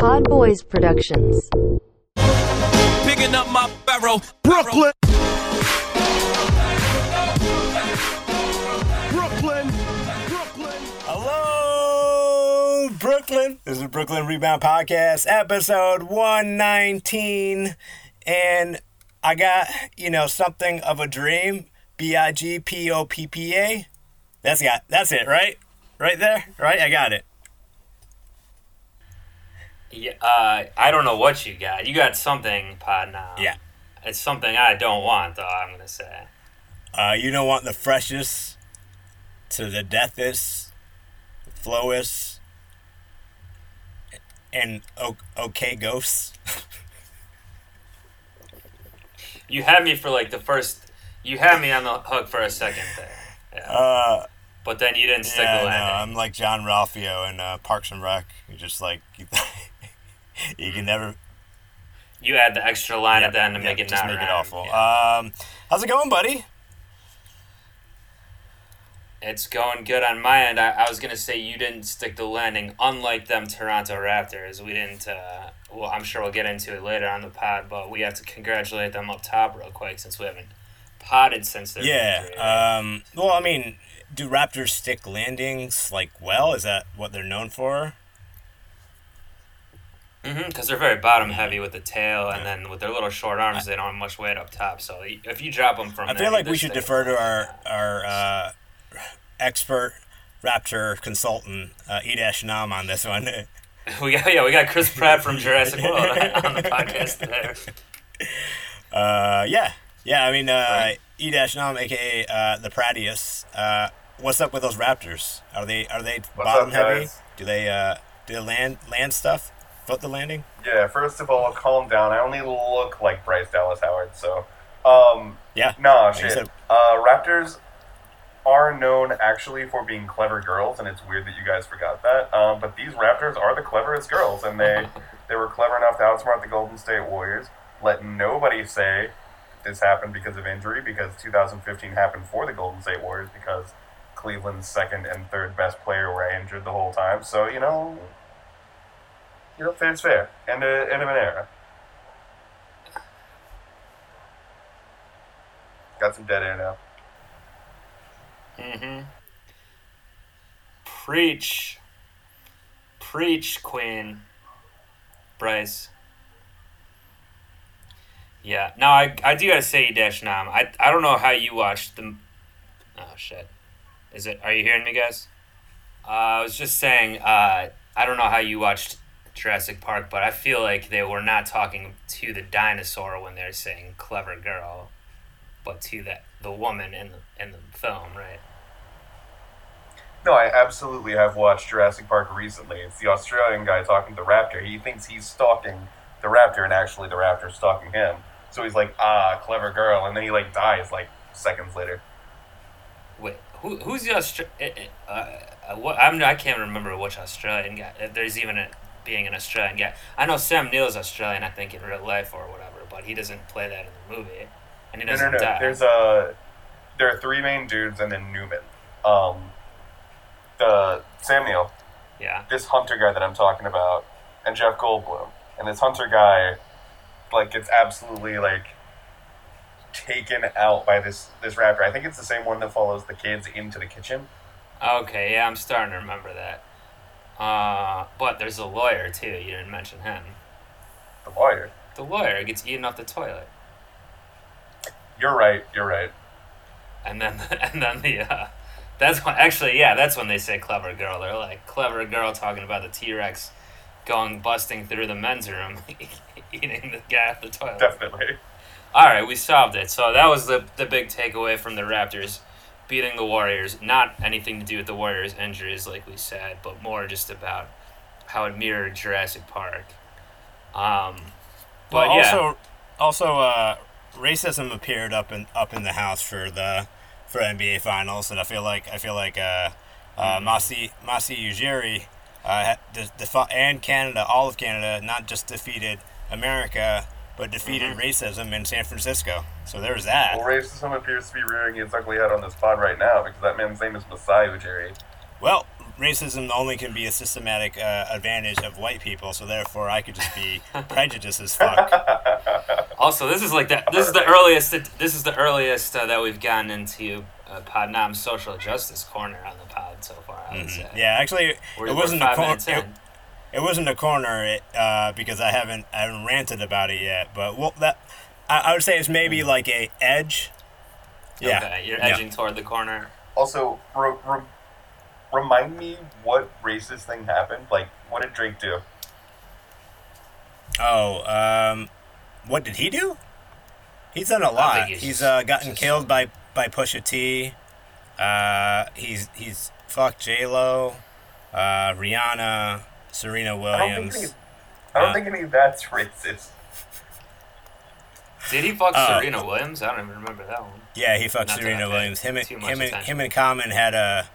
Pod Boys Productions. Picking up my barrel. Brooklyn. Brooklyn. Brooklyn. Hello, Brooklyn. This is Brooklyn Rebound Podcast, episode 119. And I got, you know, something of a dream. B I G P O P P A. That's got that's it, right? Right there? Right? I got it. Yeah, uh, I don't know what you got. You got something, Pod now. Yeah. It's something I don't want, though, I'm going to say. Uh, you don't want the freshest to the deathest, flowest, and okay ghosts. You had me for, like, the first... You had me on the hook for a second there. Yeah. Uh, but then you didn't stick yeah, the no. I'm like Jean-Ralphio in uh, Parks and Rec. You're just like you, can never You add the extra line Yep, at the end to yep, make it just not make it awful. Yeah. Um, how's it going, buddy? It's going good on my end. I, I was gonna say you didn't stick the landing, unlike them Toronto Raptors. We didn't. Uh, well, I'm sure we'll get into it later on the pod, but we have to congratulate them up top real quick since we haven't potted since their Yeah. Um, well, I mean, do Raptors stick landings like well? Is that what they're known for? Because Mm-hmm, they're very bottom heavy with the tail, and then with their little short arms, they don't have much weight up top. So if you drop them from, I there, feel like we should stick defer to our our uh, expert Raptor consultant, uh, Edash Nam, on this one. We got yeah, we got Chris Pratt from Jurassic World on the podcast today. Uh, yeah, yeah. I mean, uh, Right. E Dash Nom, aka uh, the Pradius. Uh, what's up with those Raptors? Are they are they What's bottom up, heavy? guys? Do they uh, do they land land stuff? The landing? Yeah, first of all, calm down. I only look like Bryce Dallas Howard, so um Yeah. nah shit. Uh Raptors are known actually for being clever girls, and it's weird that you guys forgot that. Um, but these Raptors are the cleverest girls, and they they were clever enough to outsmart the Golden State Warriors. Let nobody say this happened because of injury, because 2015 happened for the Golden State Warriors because Cleveland's second and third best player were injured the whole time. So you know, you know, fair's fair. End of, end of an era. Got some dead air now. Mm-hmm. Preach. Preach, Queen. Bryce. Yeah. Now I, I do gotta say, Dash Nam. I I don't know how you watched the. Oh shit. Is it? Are you hearing me, guys? Uh, I was just saying. Uh, I don't know how you watched Jurassic Park, but I feel like they were not talking to the dinosaur when they're saying "clever girl," but to the the woman in the in the film, right? No, I absolutely have watched Jurassic Park recently. It's the Australian guy talking to the raptor. He thinks he's stalking the raptor, and actually the raptor's stalking him. So he's like, ah, clever girl, and then he like dies like seconds later. Wait, who who's the Australian? Uh, uh, what I'm I can't remember which Australian guy. There's even a being an Australian guy. I know Sam Neill's Australian. I think in real life or whatever, but he doesn't play that in the movie, and he No, doesn't no, no. die. There's a there are three main dudes, and then Newman. Um, the Sam Neill, yeah. this hunter guy that I'm talking about, and Jeff Goldblum. And this hunter guy, like, gets absolutely like taken out by this this raptor. I think it's the same one that follows the kids into the kitchen. Okay, yeah, I'm starting to remember that. Uh, but there's a lawyer too. You didn't mention him. The lawyer. The lawyer gets eaten off the toilet, You're right. You're right. and then and then the uh, that's when actually yeah that's when they say clever girl. They're like clever girl talking about the T Rex going busting through the men's room, eating the guy off the toilet. Definitely. All right, we solved it. So that was the the big takeaway from the Raptors beating the Warriors. Not anything to do with the Warriors' injuries, like we said, but more just about how it mirrored Jurassic Park. Um, but well, yeah, also, also, uh, racism appeared up in up in the house for the for NBA Finals, and I feel like I feel like uh, uh, Masi Masi Ujiri uh, and Canada, all of Canada, not just defeated America, but defeated racism in San Francisco. So there's that. Well, racism appears to be rearing its ugly head on this pod right now because that man's name is Masai Ujiri. Well, racism only can be a systematic uh, advantage of white people, so therefore I could just be prejudiced as fuck. Also, this is like that. this is the earliest this is the earliest uh, that we've gotten into uh, Podnam's social justice corner on the pod so far. I would. Mm-hmm. Yeah, actually, We're, it wasn't a five corner. It, in. It wasn't a corner it, uh, because I haven't I haven't ranted about it yet. But well, that I, I would say it's maybe like a edge. Yeah, Mm. Okay, you're yeah. edging toward the corner. Also, re- re- remind me what racist thing happened. Like, what did Drake do? Oh, um, what did he do? He's done a lot. he's He's uh, gotten just- killed by by Pusha T. Uh, he's he's fucked J Lo, uh, Rihanna, Serena I don't think Williams. any. I don't think any of that's racist. Did he fuck Uh, Serena Williams? I don't even remember that one. Yeah, he fucked Not Serena Williams. Him and him and, attention. him and Common had a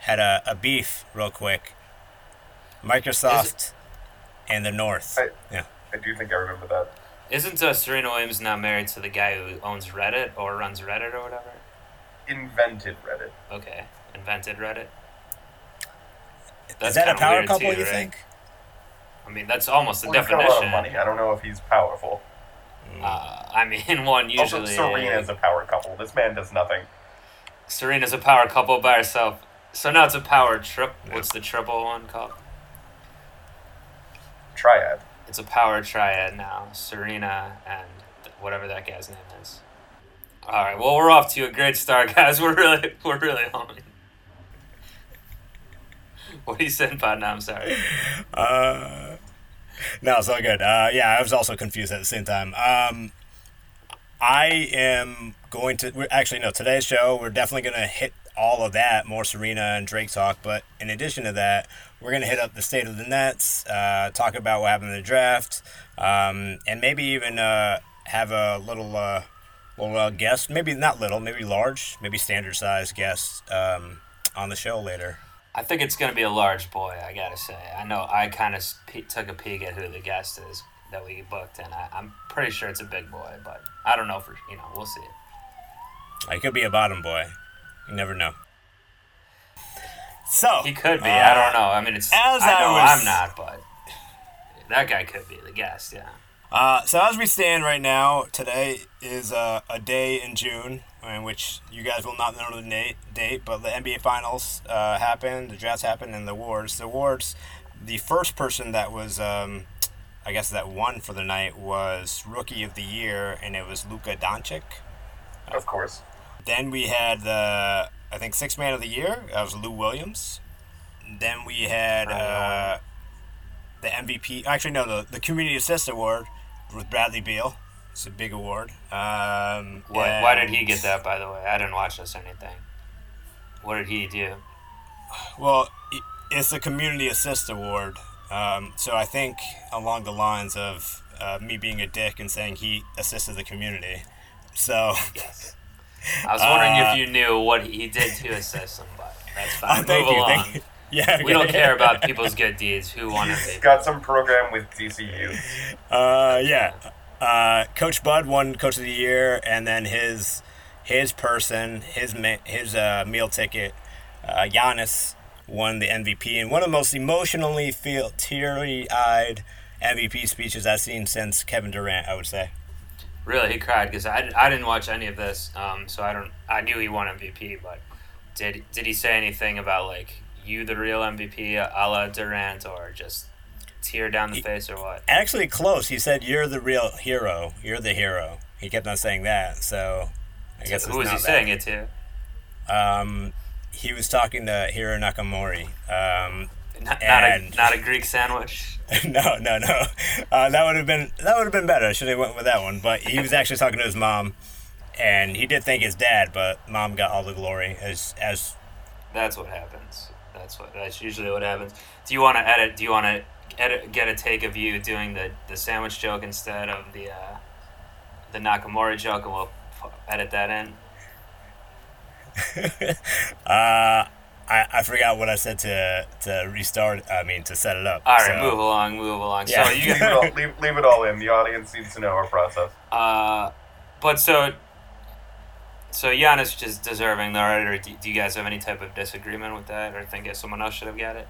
had a, a beef real quick. Microsoft and the North. I- yeah. I do think I remember that. Isn't uh, Serena Williams now married to the guy who owns Reddit or runs Reddit or whatever? Invented Reddit. Okay, invented Reddit. Is that a kinda power weird couple? too, you right? think? I mean, that's almost the Well, he's got a lot of definition. money. I don't know if he's powerful. Uh, I mean, one Also, usually. Serena is a power couple. This man does nothing. Serena's a power couple by herself. So now it's a power trip. What's the triple one called? Triad. It's a power triad now. Serena and whatever that guy's name is. All right. Well, we're off to a great start, guys. We're really, we're really on. What are you saying, Pod? No, I'm sorry. Uh, no, it's all good. Uh, yeah, I was also confused at the same time. Um, I am going to we're, actually no today's show. We're definitely going to hit all of that more Serena and Drake talk. But in addition to that, we're going to hit up the state of the Nets, uh, talk about what happened in the draft, um, and maybe even uh, have a little uh, little uh, guest, maybe not little, maybe large, maybe standard size guest um, on the show later. I think it's going to be a large boy, I got to say. I know I kind of pe- took a peek at who the guest is that we booked, and I, I'm pretty sure it's a big boy, but I don't know for, you know, we'll see. It could be a bottom boy. You never know. So He could be. I uh, don't know. I mean, it's. as I I know was- I'm not, but that guy could be the guest, yeah. Uh, so as we stand right now, today is uh, a day in June in which you guys will not know the na- date, but the NBA Finals uh, happened, the drafts happened, and the awards. The awards, the first person that was, um, I guess, that won for the night was Rookie of the Year, and it was Luka Doncic. Of course. Then we had the, I think, Sixth Man of the Year. That was Lou Williams. Then we had uh, the MVP. Actually, no, the, the Community Assist Award with Bradley Beal. It's a big award. Um, Why, why did he get that, by the way? I didn't watch this or anything. What did he do? Well, it's the Community Assist Award. Um, so I think along the lines of uh, me being a dick and saying he assisted the community. So Yes. I was wondering Uh, if you knew what he did to assist him, but that's uh, fine. Move you. along. Thank you. Yeah, We don't care about people's good deeds. Who won MVP? Got some program with DCU. Uh, yeah. Uh, Coach Bud won Coach of the Year, and then his his person, his his uh, meal ticket, uh, Giannis won the MVP, and one of the most emotionally feel teary-eyed MVP speeches I've seen since Kevin Durant. I would say. Really, he cried because I, I didn't watch any of this, um, so I don't. I knew he won MVP, but did did he say anything about like you the real MVP, a la Durant, or just tear down the face or what? Actually, close. He said, "You're the real hero. You're the hero." He kept on saying that, so I guess Who was he saying it to? Um, he was talking to Hiro Nakamura. Um, Not, not a not a Greek sandwich. no, no, no. Uh, that would have been that would have been better. I should have went with that one. But he was actually talking to his mom, and he did thank his dad, but mom got all the glory as as. That's what happens. That's what. That's usually what happens. Do you want to edit? Do you want to edit? Get a take of you doing the the sandwich joke instead of the uh, the Nakamura joke, and we'll edit that in. Uh, I, I forgot what I said to to restart. I mean to set it up. All right, so- move along, move along. Yeah. So you leave, it all, leave, leave it all in. The audience needs to know our process. Uh, but so So Giannis just deserving, all right? Or do, do you guys have any type of disagreement with that, or think that someone else should have got it?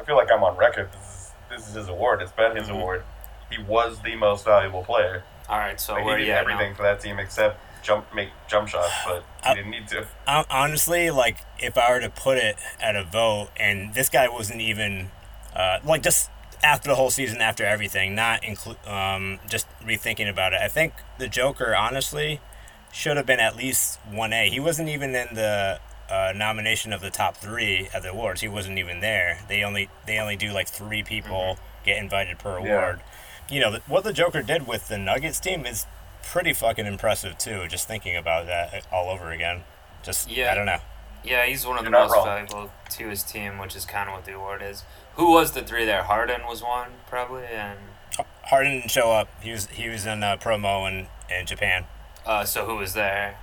I feel like I'm on record. This is, this is his award. It's been his Mhm. award. He was the most valuable player. All right, so Like, he did you at now? everything for that team except jump, make jump shots, but he Uh, didn't need to. Hon- Honestly, like if I were to put it at a vote, and this guy wasn't even uh, like just after the whole season, after everything, not include um, just rethinking about it. I think the Joker, honestly, should have been at least one A. He wasn't even in the uh, nomination of the top three at the awards. He wasn't even there. They only they only do like three people get invited per award. Yeah. award. You know th- what the Joker did with the Nuggets team is pretty fucking impressive too. Just thinking about that all over again. Just Yeah. I don't know. Yeah, he's one of the You're not most wrong. valuable to his team, which is kind of what the award is. Who was the three there? Harden was one, probably, and Harden didn't show up. He was he was in uh, promo in, in Japan. uh, so who was there?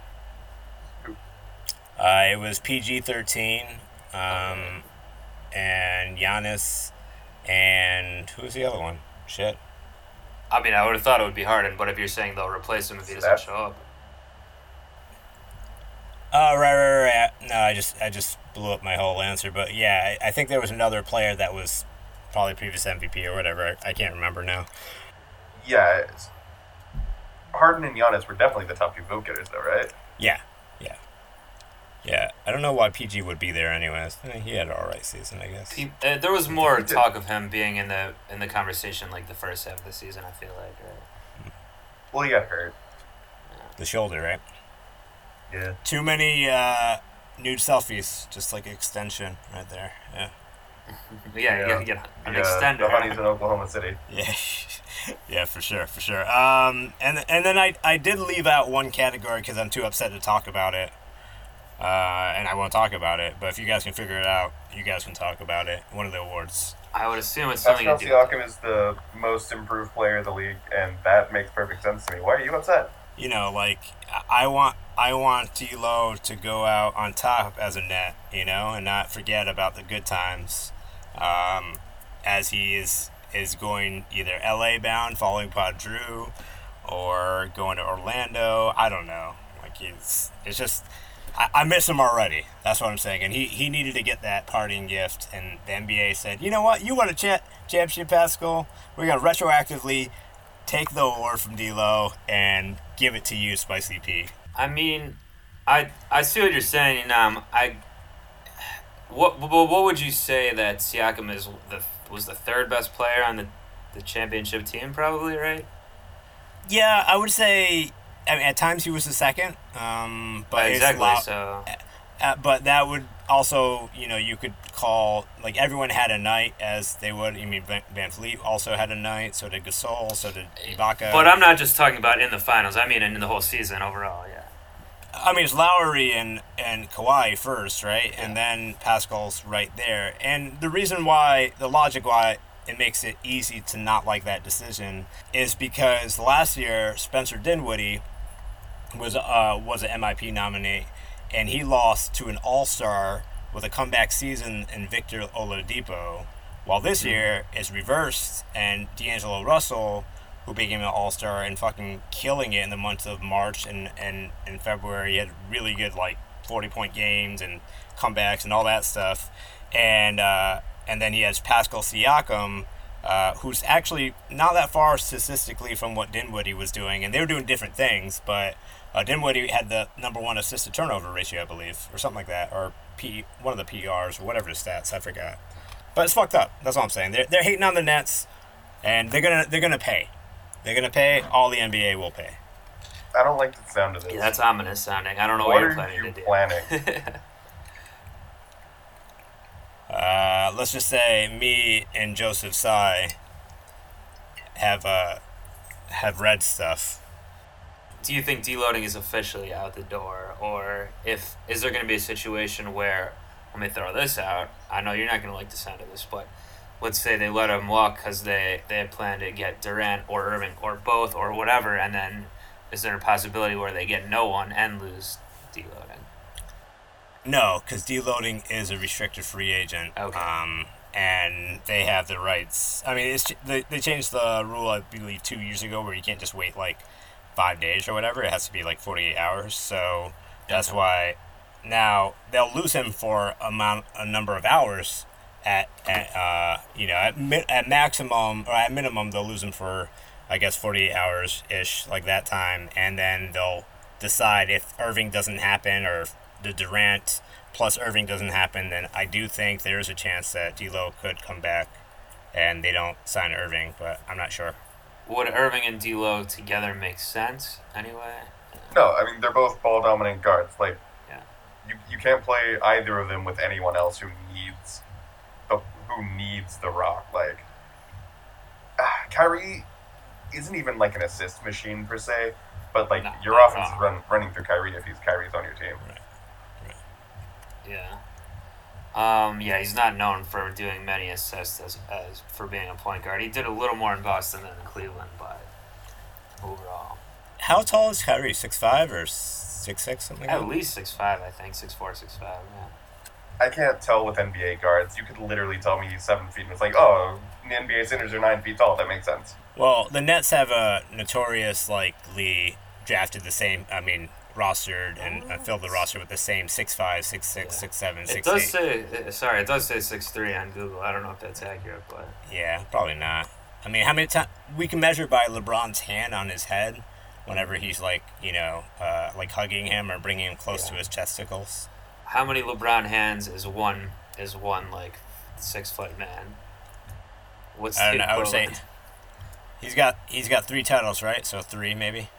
Uh, it was PG thirteen, um, and Giannis, and who's the other one? Shit. I mean, I would have thought it would be Harden, but if you're saying they'll replace him if he doesn't Steph? show up, Oh right, right, right, right. No, I just I just blew up my whole answer. But yeah, I, I think there was another player that was probably previous MVP or whatever. I, I can't remember now. Yeah. Harden and Giannis were definitely the top two vote getters, though, right? Yeah, yeah, yeah. I don't know why PG would be there anyways. I mean, he had an all right season, I guess. he, uh, there was more talk of him being in the in the conversation like the first half of the season. I feel like. Right? Well, he got hurt. The shoulder, right? Yeah. Too many uh, nude selfies, just like extension right there. Yeah. yeah, yeah, you gotta get an The, extender. the Honeys in Oklahoma City. Yeah, yeah, for sure, for sure. Um, and and then I I did leave out one category because I'm too upset to talk about it, uh, and I won't talk about it. But if you guys can figure it out, you guys can talk about it. One of the awards. I would assume it's something Pascal to. Siakam is the most improved player of the league, and that makes perfect sense to me. Why are you upset? You know, like I- I want I want D'Lo to go out on top as a net, you know, and not forget about the good times, um, as he is is going either L.A. bound, following Pod Drew, or going to Orlando. I don't know. Like it's it's just I, I miss him already. That's what I'm saying. And he, he needed to get that parting gift. And the NBA said, you know what? You want a cha- championship, Pascal? We're gonna retroactively take the award from D'Lo and give it to you, Spicy P. I mean, I I see what you're saying. Um, I what what, what would you say that Siakam is the was the third best player on the the championship team? Probably right. Yeah, I would say. I mean, at times he was the second, um, but exactly. lo- so Uh, but that would also, you know, you could call like everyone had a night as they would. I mean, Van, Fleet also had a night. So did Gasol. So did Ibaka. But I'm not just talking about in the finals. I mean in the whole season overall. Yeah. I mean, it's Lowry and and Kawhi first, right, and then Pascal's right there. And the reason why, the logic why it makes it easy to not like that decision is because last year Spencer Dinwiddie was uh was an MIP nominee, and he lost to an All Star with a comeback season in Victor Oladipo. While this year is reversed, and D'Angelo Russell who became an all star and fucking killing it in the month of March and, and, and February. He had really good like forty point games and comebacks and all that stuff. And uh, and then he has Pascal Siakam, uh, who's actually not that far statistically from what Dinwiddie was doing, and they were doing different things, but uh, Dinwiddie had the number one assist to turnover ratio, I believe, or something like that, or P one of the PRs or whatever the stats, I forgot. But it's fucked up. That's all I'm saying. They're, they're hating on the Nets, and they're gonna they're gonna pay. They're gonna pay. All the NBA will pay. I don't like the sound of this. Yeah, that's ominous sounding. I don't know what, what you're are planning you to do. planning? Uh, let's just say me and Joseph Tsai have uh have read stuff. Do you think deloading is officially out the door, or if is there going to be a situation where let me throw this out? I know you're not going to like the sound of this, but let's say they let him walk because they they had planned to get Durant or Irving or both or whatever, and then is there a possibility where they get no one and lose deloading? No, because deloading is a restricted free agent. Okay. Um, and they have the rights. I mean, it's they, they changed the rule I believe two years ago where you can't just wait like five days or whatever. It has to be like 48 hours. So that's why now they'll lose him for amount a number of hours at, at uh, you know at, mi- at maximum or at minimum they'll lose him for I guess 48 hours ish like that time and then they'll decide if Irving doesn't happen or the Durant plus Irving doesn't happen then I do think there's a chance that D'Lo could come back and they don't sign Irving but I'm not sure. Would Irving and D'Lo together make sense anyway? No, I mean they're both ball dominant guards. Like, Yeah. you, you can't play either of them with anyone else who needs the who needs the rock. Like, ah, Kyrie isn't even like an assist machine per se, but like No, your offense is run, running through Kyrie if he's Kyrie's on your team. Yeah. Um, yeah, he's not known for doing many assists as, as for being a point guard. He did a little more in Boston than in Cleveland, but overall, How tall is Kyrie? Six five or six six something? at like that? least six five, I think six four, six five. Yeah. I can't tell with NBA guards. You could literally tell me he's seven feet, and it's like, oh, the NBA centers are nine feet tall. That makes sense. Well, the Nets have a notorious likely drafted the same. I mean, rostered and uh, filled the roster with the same six five, six six, Yeah. six seven, It six does eight. say uh, sorry, it does say six three on Google. I don't know if that's accurate, but Yeah, probably not. I mean, how many times we can measure by LeBron's hand on his head whenever he's like, you know, uh, like hugging him or bringing him close to his testicles. how many LeBron hands is one is one like six foot man? What's I don't the know. I would say he's got he's got three titles, right? So three maybe.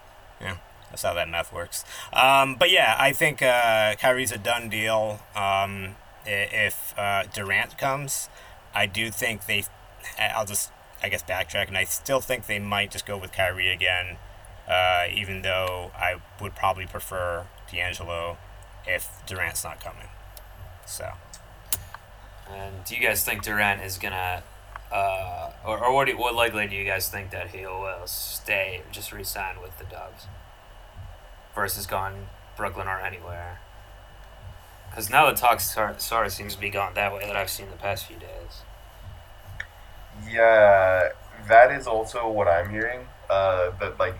Yeah, that's how that math works. Um, but yeah, I think uh, Kyrie's a done deal. Um, if uh, Durant comes, I do think they. I'll just I guess backtrack, and I still think they might just go with Kyrie again. Uh, even though I would probably prefer D'Angelo if Durant's not coming. So And do you guys think Durant is gonna, uh, or, or what, what likely do you guys think that he will stay, just resign with the Dubs, versus gone Brooklyn or anywhere? Because now the talk sort, of seems to be gone that way that I've seen the past few days. Yeah, that is also what I'm hearing. Uh, that like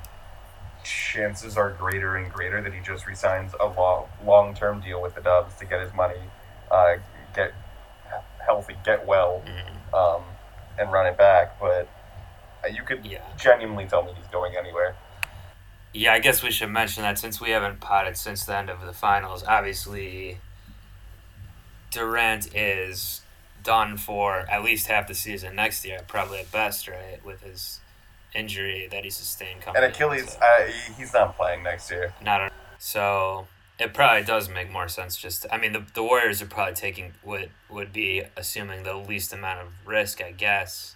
chances are greater and greater that he just resigns a long long term deal with the Dubs to get his money, uh, get healthy, get well, um, and run it back. But uh, you could Yeah. genuinely tell me he's going anywhere. Yeah, I guess we should mention that since we haven't potted since the end of the finals, obviously Durant is done for at least half the season next year, probably at best, right? With his injury that he sustained coming. And in, Achilles, so- uh, he's not playing next year. not so it probably does make more sense just I mean the, the Warriors are probably taking would would be assuming the least amount of risk I guess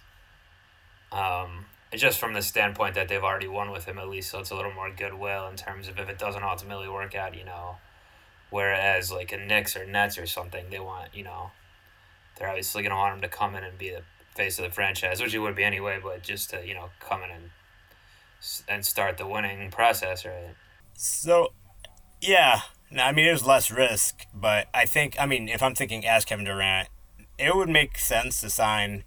um just from the standpoint that they've already won with him at least so it's a little more goodwill in terms of if it doesn't ultimately work out you know. Whereas like a Knicks or Nets or something they want you know they're obviously to want him to come in and be the face of the franchise which he would be anyway but just to you know come in and and start the winning process right? So, yeah, I mean, there's less risk, but I think, I mean, if I'm thinking as Kevin Durant, it would make sense to sign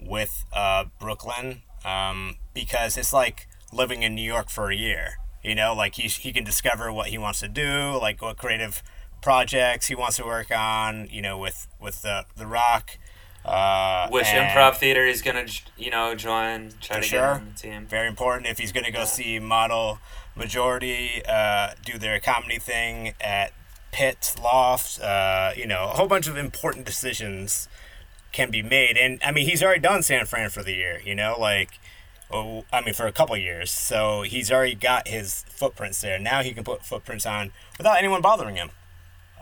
with uh, Brooklyn um, because it's like living in New York for a year. You know, like he, he can discover what he wants to do, like what creative projects he wants to work on, you know, with, with the, the Rock. Uh, Which improv theater he's gonna, you know, join? Try to sure. get on the team. very important if he's going to go see model majority uh, do their comedy thing at PIT Loft. Uh, you know, a whole bunch of important decisions can be made, and I mean, he's already done San Fran for the year. You know, like. Oh, I mean, for a couple years, so he's already got his footprints there. Now he can put footprints on without anyone bothering him,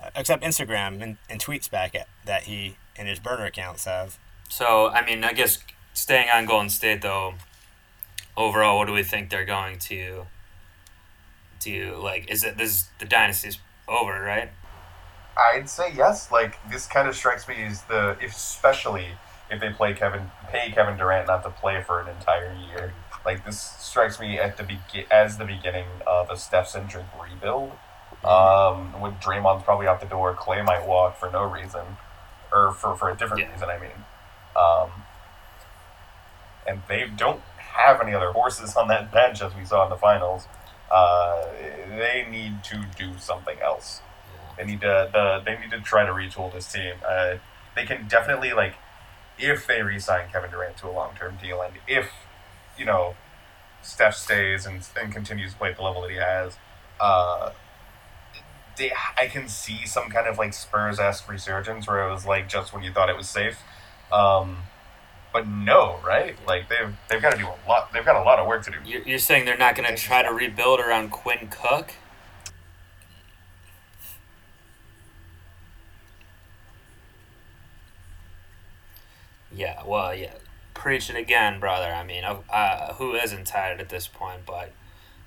uh, except Instagram and, and tweets back at, that he and his burner accounts have. So I mean, I guess staying on Golden State though. Overall, what do we think they're going to do? Like, is it this the dynasty's over, right? I'd say yes. Like this kind of strikes me as the, especially if they play Kevin, pay Kevin Durant not to play for an entire year. Like this strikes me at the be- as the beginning of a Steph centric rebuild. Um, with Draymond's probably out the door, Clay might walk for no reason, or for for a different Yeah. reason. I mean, um, and they don't have any other horses on that bench as we saw in the finals. Uh, they need to do something else. They need to the, they need to try to retool this team. Uh, they can definitely like if they re-sign Kevin Durant to a long-term deal, and if you know Steph stays and, and continues to play at the level that he has, uh, they I can see some kind of like Spurs esque resurgence where it was like just when you thought it was safe. Um, but no, right? Like they've they've got to do a lot. They've got a lot of work to do. You're saying they're not going to try to rebuild around Quinn Cook? Yeah, well, yeah. Preach it again, brother. I mean, uh, who isn't tired at this point? But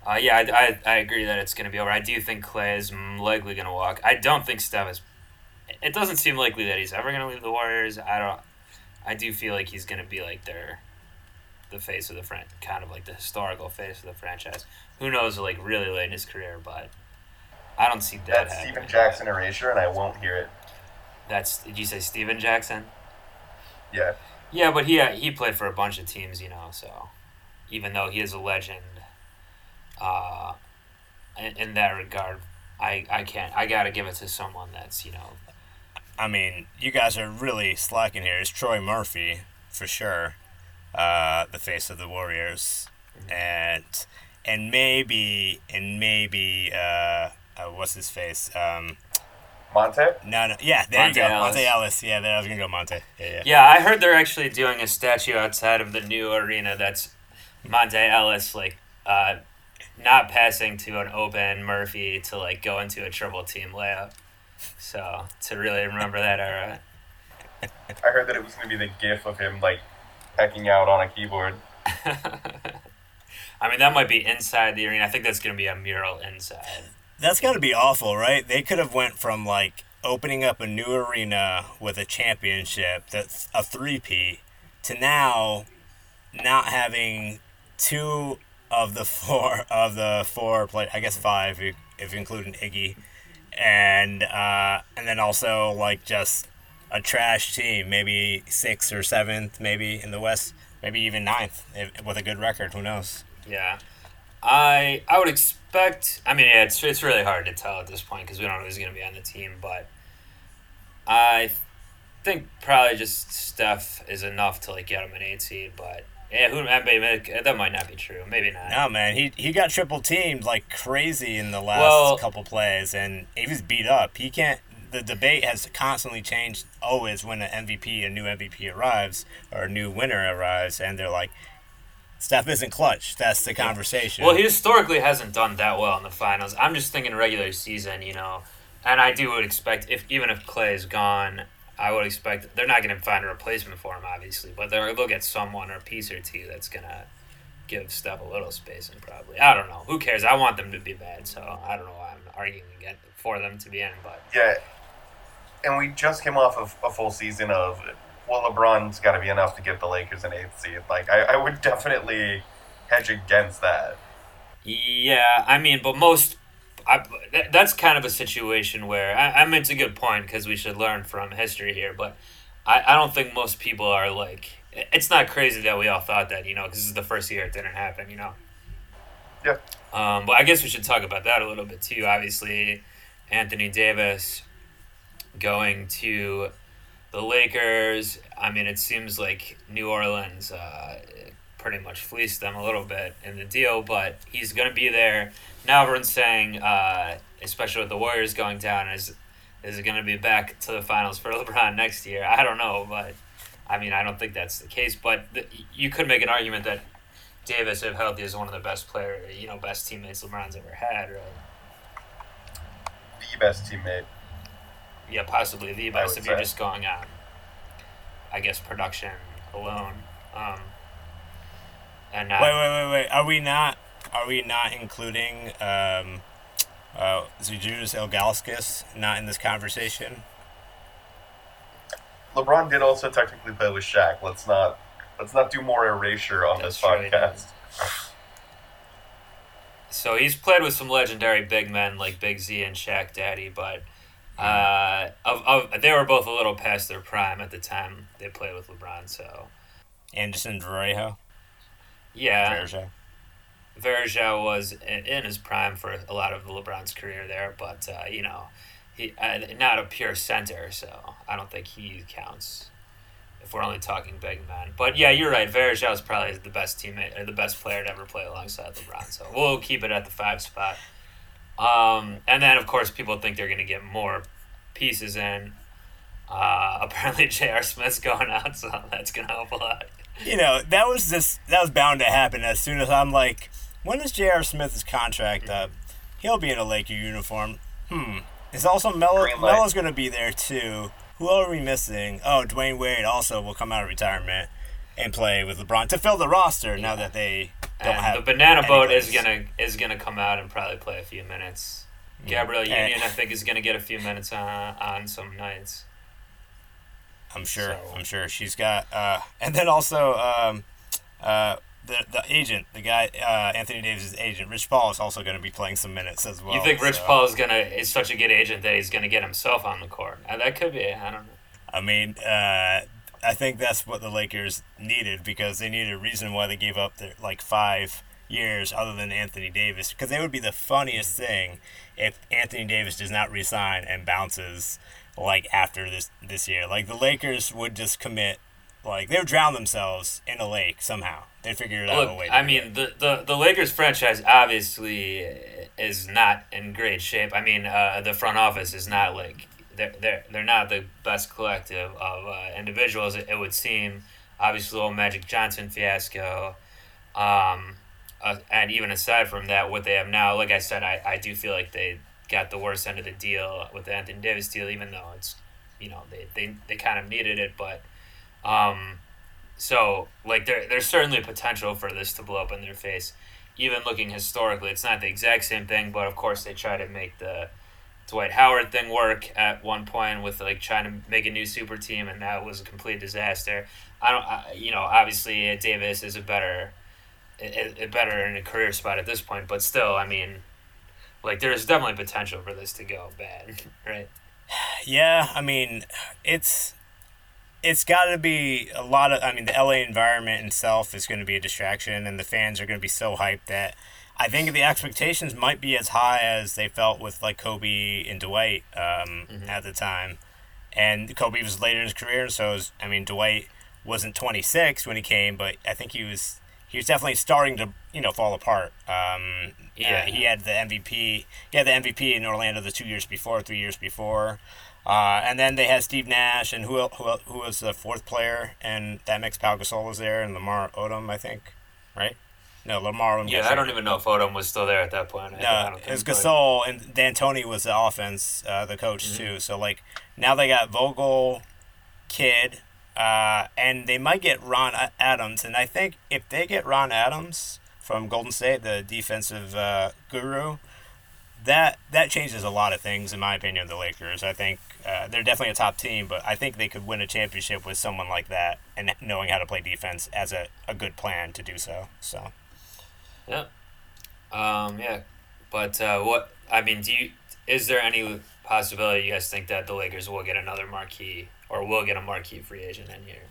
uh, yeah, I, I, I agree that it's going to be over. I do think Clay is likely going to walk. I don't think Steph is. It doesn't seem likely that he's ever going to leave the Warriors. I don't. I do feel like he's going to be like their, the face of the front, kind of like the historical face of the franchise. Who knows, like really late in his career, but I don't see that. That's happening. Stephen Jackson erasure, and I won't hear it. That's did you say Stephen Jackson? Yeah, Yeah, but he uh, he played for a bunch of teams, you know. So even though he is a legend, uh, in, in that regard, I I can't. I gotta give it to someone that's you know. I mean, you guys are really slacking here. It's Troy Murphy for sure, uh, the face of the Warriors, and and maybe and maybe uh, uh, what's his face? Um, Monta. no, no, yeah, there Monta you go, Ellis. Monta Ellis. Yeah, there I was gonna go Monta. Yeah, yeah. Yeah, I heard they're actually doing a statue outside of the new arena. That's Monta Ellis, like uh, not passing to an open Murphy to like go into a triple team layup. So to really remember that era. I heard that it was going to be the gif of him like pecking out on a keyboard. I mean, that might be inside the arena. I think that's going to be a mural inside. That's got to be awful, right? They could have went from like opening up a new arena with a championship, that's a three-peat, to now not having two of the four of the four play. I guess five if you, if you include an Iggy, and uh, and then also like just a trash team, maybe sixth or seventh, maybe in the West, maybe even ninth if, with a good record. Who knows? Yeah. I I would expect. I mean, yeah, it's it's really hard to tell at this point because we don't know who's going to be on the team. But I think probably just Steph is enough to like get him an eight seed. But yeah, who that might not be true. Maybe not. No, man, he he got triple teamed like crazy in the last Well- couple plays, and he was beat up. He can't. The debate has constantly changed. Always when an MVP, a new MVP arrives or a new winner arrives, and they're like, Steph isn't clutch. That's the conversation. Well, he historically hasn't done that well in the finals. I'm just thinking regular season, you know, and I do would expect if even if Clay is gone, I would expect they're not going to find a replacement for him, obviously, but they're they'll get someone or a piece or two that's gonna give Steph a little space and probably I don't know. Who cares? I want them to be bad, so I don't know why I'm arguing again for them to be in, but Yeah, and we just came off of a full season of well, LeBron's got to be enough to get the Lakers an eighth seed. Like I, I would definitely hedge against that. Yeah, I mean, but most, I, that's kind of a situation where I, I mean it's a good point because we should learn from history here, but I, I don't think most people are like it's not crazy that we all thought that you know because this is the first year it didn't happen you know. Yeah. Um, but I guess we should talk about that a little bit too. Obviously, Anthony Davis going to the Lakers. I mean, it seems like New Orleans uh, pretty much fleeced them a little bit in the deal, but he's going to be there. Now everyone's saying, uh, especially with the Warriors going down, is is it going to be back to the finals for LeBron next year? I don't know, but I mean, I don't think that's the case. But you could make an argument that Davis, if healthy, is one of the best player, you know, best teammates LeBron's ever had. Right? The best teammate. Yeah, possibly the I best if you're say. just going on, I guess, production alone. Um, and not, wait, wait, wait, wait. Are we not? Are we not including um, uh, Zydrunas Ilgauskas not in this conversation? LeBron did also technically play with Shaq. Let's not let's not do more erasure on That's this true, he podcast. So he's played with some legendary big men like Big Z and Shaq Daddy, but uh, of, of they were both a little past their prime at the time they played with LeBron. So Anderson Varejao. yeah, Varejao. Verjao was in, in his prime for a lot of LeBron's career there, but uh, you know, he uh, not a pure center, so I don't think he counts. If we're only talking big men, but yeah, you're right. Varejao is probably the best teammate or the best player to ever play alongside LeBron, so we'll keep it at the five spot. Um, and then of course people think they're gonna get more pieces in. Uh, apparently J.R. Smith's going out, so that's gonna help a lot. You know, that was just that was bound to happen as soon as I'm like, when is J.R. Smith's contract up? He'll be in a Laker uniform. Hmm. Is also Melo Green light. Melo's gonna be there too. Who are we missing? Oh, Dwyane Wade also will come out of retirement and play with LeBron to fill the roster now that they don't And the banana boat is gonna is gonna come out and probably play a few minutes. Gabrielle Eh. Union, I think, is gonna get a few minutes on on some nights. I'm sure. So- I'm sure she's got. Uh, and then also, um, uh, the the agent, the guy, uh, Anthony Davis' agent, Rich Paul, is also going to be playing some minutes as well. you think Rich so- Paul is gonna is such a good agent that he's gonna get himself on the court? And that could be. I don't know. I mean, uh, I think that's what the Lakers needed because they needed a reason why they gave up their like five years other than Anthony Davis because it would be the funniest thing if Anthony Davis does not resign and bounces like after this this year. Like the Lakers would just commit like they would drown themselves in a lake somehow. They'd figure it out a Look, way. I mean, the, the, the Lakers franchise obviously is not in great shape. I mean, uh, the front office is not like they're they're, they're not the best collective of uh, individuals. It, it would seem. Obviously, the whole Magic Johnson fiasco, um, uh, and even aside from that, what they have now, like I said, I, I do feel like they got the worst end of the deal with the Anthony Davis deal, even though it's you know they they, they kind of needed it, but. Um, so, like, there, there's certainly potential for this to blow up in their face. Even looking historically, it's not the exact same thing, but of course, they try to make the Dwight Howard thing work at one point with like trying to make a new super team, and that was a complete disaster. I don't, I, you know, obviously uh, Davis is a better, a, a better in a career spot at this point, but still, I mean, like, there's definitely potential for this to go bad, right? Yeah, I mean, it's it's got to be a lot of. I mean, the LA environment itself is going to be a distraction, and the fans are going to be so hyped that I think the expectations might be as high as they felt with like Kobe and Dwight um, at the time. And Kobe was later in his career, so was, I mean, Dwight wasn't 26 when he came, but I think he was he was definitely starting to you know fall apart. Um, Yeah. yeah, he had the MVP. He had the MVP in Orlando the two years before, three years before. Uh, and then they had Steve Nash and who who, who was the fourth player and that mix Pau Gasol was there and Lamar Odom I think, right? No, Lamar. Yeah, I don't even know if Odom was still there at that point. I, No, don't it was Gasol and D'Antoni was the offense, uh, the coach too. So like now they got Vogel, Kid, uh, and they might get Ron Adams. And I think if they get Ron Adams from Golden State, the defensive uh, guru, that that changes a lot of things in my opinion. The Lakers, I think uh, they're definitely a top team, but I think they could win a championship with someone like that and knowing how to play defense as a, a good plan to do so. So. Yeah. Um, yeah. But uh, what I mean, do you is there any possibility you guys think that the Lakers will get another marquee or will get a marquee free agent in here?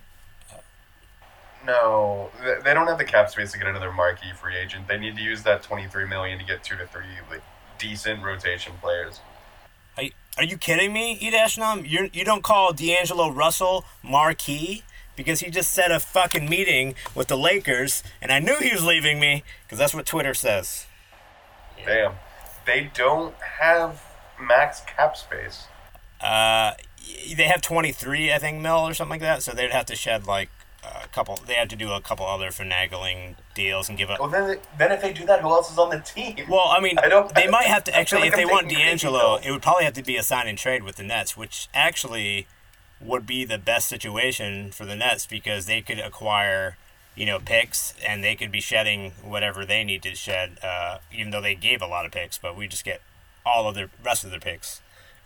No, they don't have the cap space to get another marquee free agent. They need to use that twenty three million to get two to three like decent rotation players. Are you, are you kidding me, Edashnam? You you don't call D'Angelo Russell marquee because he just set a fucking meeting with the Lakers, and I knew he was leaving me because that's what Twitter says. Damn, they don't have max cap space. Uh, they have twenty three, I think, mil or something like that. So they'd have to shed like a couple. They have to do a couple other finagling deals and give up. Well, then, then if they do that, who else is on the team? Well, I mean, I don't- they might have to actually, like if they I'm want D'Angelo, it would probably have to be a sign and trade with the Nets, which actually would be the best situation for the Nets because they could acquire, you know, picks and they could be shedding whatever they need to shed, uh, even though they gave a lot of picks, but we just get all of the rest of their picks,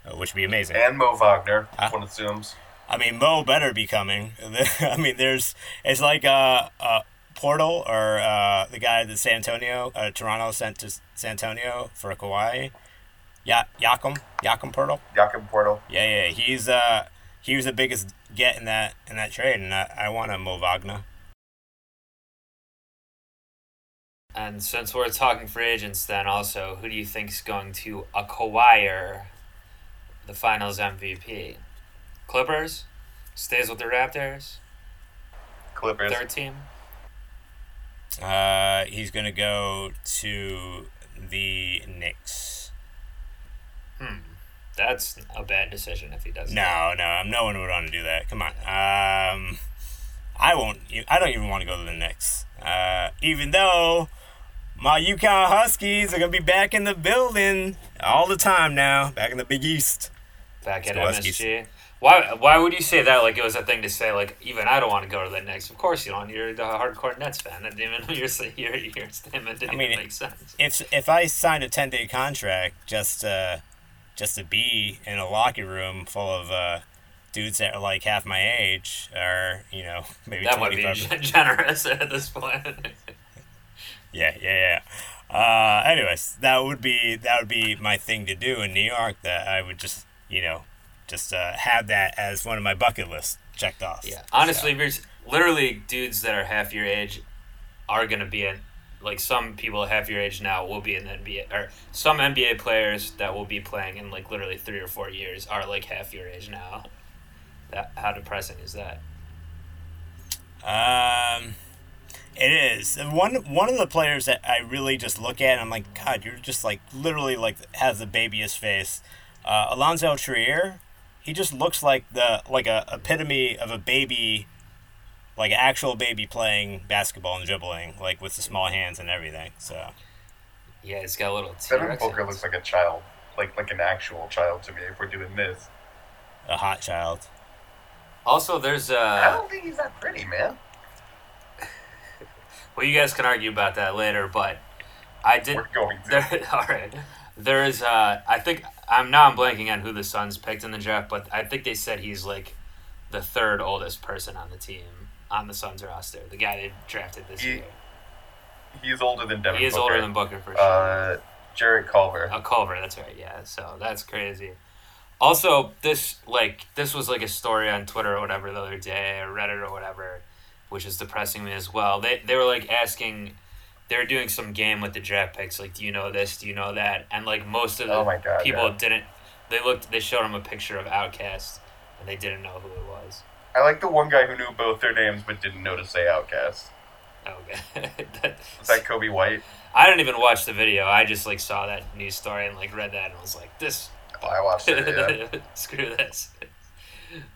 uh, which would be amazing. and Mo Wagner, one assumes. I mean, Mo better be coming. I mean, there's it's like uh, uh, Poeltl or uh, the guy that San Antonio, uh, Toronto sent to San Antonio for a Kawhi. Ya Yakum, Jakob Poeltl. Jakob Poeltl. Yeah, yeah, he's uh he was the biggest get in that in that trade, and I, I want a Mo Wagner. And since we're talking free agents, then also, who do you think's going to acquire the Finals MVP? Clippers stays with the Raptors. Clippers. Third team. Uh, he's gonna go to the Knicks. That's a bad decision if he does. that. No, no, no one would want to do that. Come on. Um, I won't. I don't even want to go to the Knicks. Uh, even though my UConn Huskies are gonna be back in the building all the time now, back in the Big East. back at Go Huskies. MSG. Why? Why would you say that? Like it was a thing to say. Like even I don't want to go to the Knicks. Of course you don't. You're the hardcore Nets fan. That didn't even your your your statement didn't I mean, even make sense. If if I signed a ten day contract just uh, just to be in a locker room full of uh, dudes that are like half my age, or you know maybe That might twenty be generous at this point. Yeah, yeah, yeah. Uh, anyways, that would be that would be my thing to do in New York. That I would just you know just uh, have that as one of my bucket lists checked off. yeah, honestly, if you're- literally dudes that are half your age are gonna be in. Like some people half your age now will be in the NBA, or some NBA players that will be playing in like literally three or four years are like half your age now. That how depressing is that? Um, it is one one of the players that I really just look at. and I'm like, God, you're just like literally like has the babyest face. Uh, Alonzo Trier, he just looks like the like a epitome of a baby, like an actual baby playing basketball and dribbling, like with the small hands and everything. So Yeah, it's got a little Devin T-Rex Booker hands. looks like a child, like like an actual child to me. If we're doing this, a hot child. Also, there's I uh, don't think he's that pretty, man. well, you guys can argue about that later, but I did. We're going to. There, all right. There is, uh, I think I'm now I'm blanking on who the Suns picked in the draft, but I think they said he's like the third oldest person on the team on the Suns roster. The guy they drafted this He- year. He's older than Devin He is Booker. older than Booker for sure. Uh, Jarrett Culver. A Culver, that's right. Yeah, so that's crazy. Also, this like this was like a story on Twitter or whatever the other day or Reddit or whatever, which is depressing me as well. They they were like asking, they were doing some game with the draft picks. Like, do you know this? Do you know that? And like most of the Oh my God, people yeah. didn't. They looked. They showed him a picture of OutKast, and they didn't know who it was. I like the one guy who knew both their names but didn't know to say OutKast. Okay. That- Is that Coby White? I didn't even watch the video. I just like saw that news story and like read that and was like, this Oh, I watched it. Yeah. Screw this.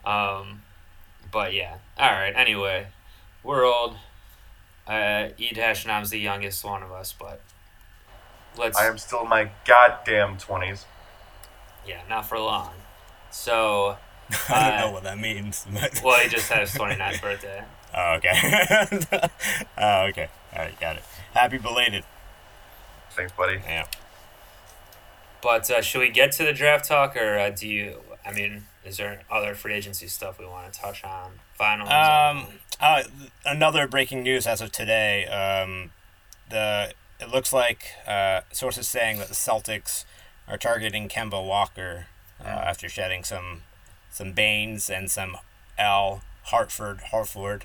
Um, but yeah. All right. Anyway, we're old. Uh, E dash Nam's the youngest one of us, but let's. I am still in my goddamn twenties. Yeah, not for long. So, I don't Uh, know what that means. but- well, he just had his 29th birthday. oh, okay. oh, okay. All right, got it. Happy belated. Thanks, buddy. Yeah. But uh, should we get to the draft talk, or uh, do you? I mean, is there other free agency stuff we want to touch on? Finals. Um, uh, another breaking news as of today. Um, the it looks like uh, sources saying that the Celtics are targeting Kemba Walker uh, after shedding some some Baynes and some Al Horford Horford,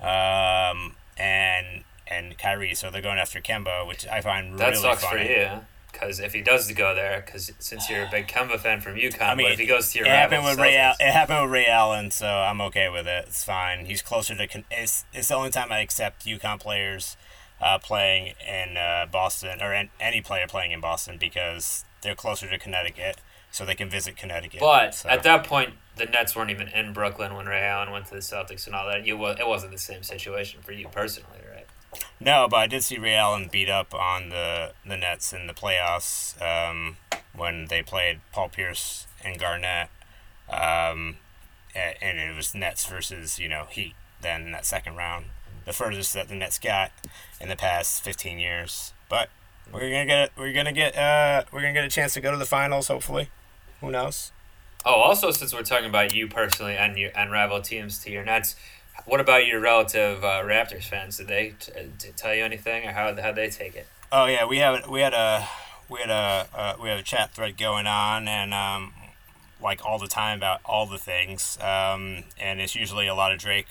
um, and and Kyrie. So they're going after Kemba, which I find That really sucks funny. for you, because if he does go there, because since you're a big Kemba fan from UConn, I mean, but if he goes to your it happened with Ray. Al- it happened with Ray Allen, so I'm okay with it. It's fine. He's closer to. It's it's the only time I accept UConn players uh, playing in uh, Boston or an any player playing in Boston because they're closer to Connecticut, so they can visit Connecticut. But So- at that point, the Nets weren't even in Brooklyn when Ray Allen went to the Celtics and all that. You it wasn't the same situation for you personally, right? No, but I did see Ray Allen beat up on the the Nets in the playoffs um, when they played Paul Pierce and Garnett, um, and it was Nets versus you know Heat. Then in that second round, the furthest that the Nets got in the past fifteen years. But we're gonna get we're gonna get uh, we're gonna get a chance to go to the finals. Hopefully, who knows? Oh, also since we're talking about you personally and your and rival teams to your Nets, what about your relative uh, Raptors fans? Did they t- t- tell you anything, or how how they take it? Oh yeah, we have we had a we had a uh, we had a chat thread going on and um, like all the time about all the things. Um, and it's usually a lot of Drake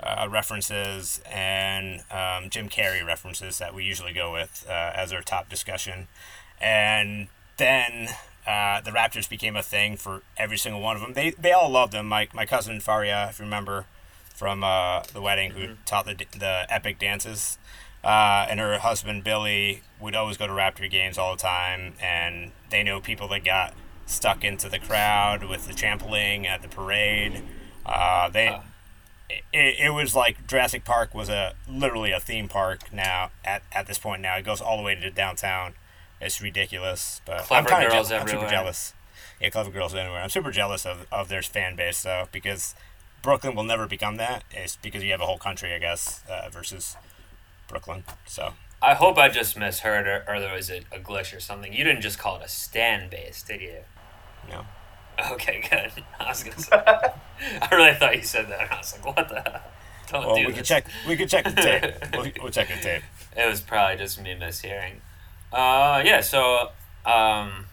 uh, references and um, Jim Carrey references that we usually go with uh, as our top discussion. And then uh, the Raptors became a thing for every single one of them. They, they all loved them. My, my cousin Faria, if you remember from uh, the wedding, who taught the, the epic dances, uh, and her husband Billy would always go to Raptor games all the time. And they know people that got stuck into the crowd with the trampling at the parade. Uh, they it, it was like Jurassic Park was a literally a theme park now at, at this point now. It goes all the way to downtown. It's ridiculous, but Clever I'm girls je- I'm super jealous. Yeah, clever girls anywhere. I'm super jealous of, of their fan base though because Brooklyn will never become that. It's because you have a whole country, I guess, uh, versus Brooklyn. So I hope I just misheard, or, or there was a, a glitch or something. You didn't just call it a stand base, did you? No. Okay, good. I was gonna say. I really thought you said that. I was like, what the hell? Don't Well, do we this. could check. We could check the tape. We'll, we'll check the tape. It was probably just me mishearing. Uh, yeah. So, um,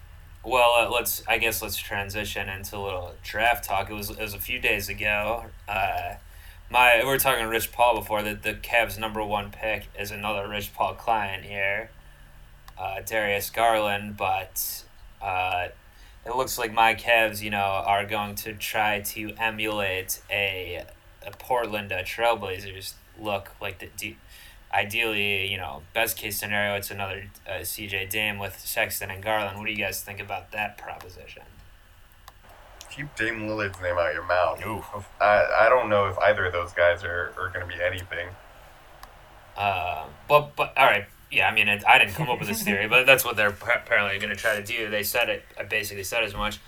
well, uh, let's. I guess let's transition into a little draft talk. It was it was a few days ago. Uh, my we were talking to Rich Paul before that the Cavs' number one pick is another Rich Paul client here, uh, Darius Garland. But uh, it looks like my Cavs, you know, are going to try to emulate a, a Portland uh, Trailblazers look like the. D- ideally, you know, best case scenario, it's another uh, CJ Dame with Sexton and Garland. What do you guys think about that proposition? Keep Dame Lillard's name out of your mouth. Ooh. I, I don't know if either of those guys are, are going to be anything. Uh, but but all right, yeah. I mean, it, I didn't come up with this theory, but that's what they're apparently going to try to do. They said it. I basically said as much.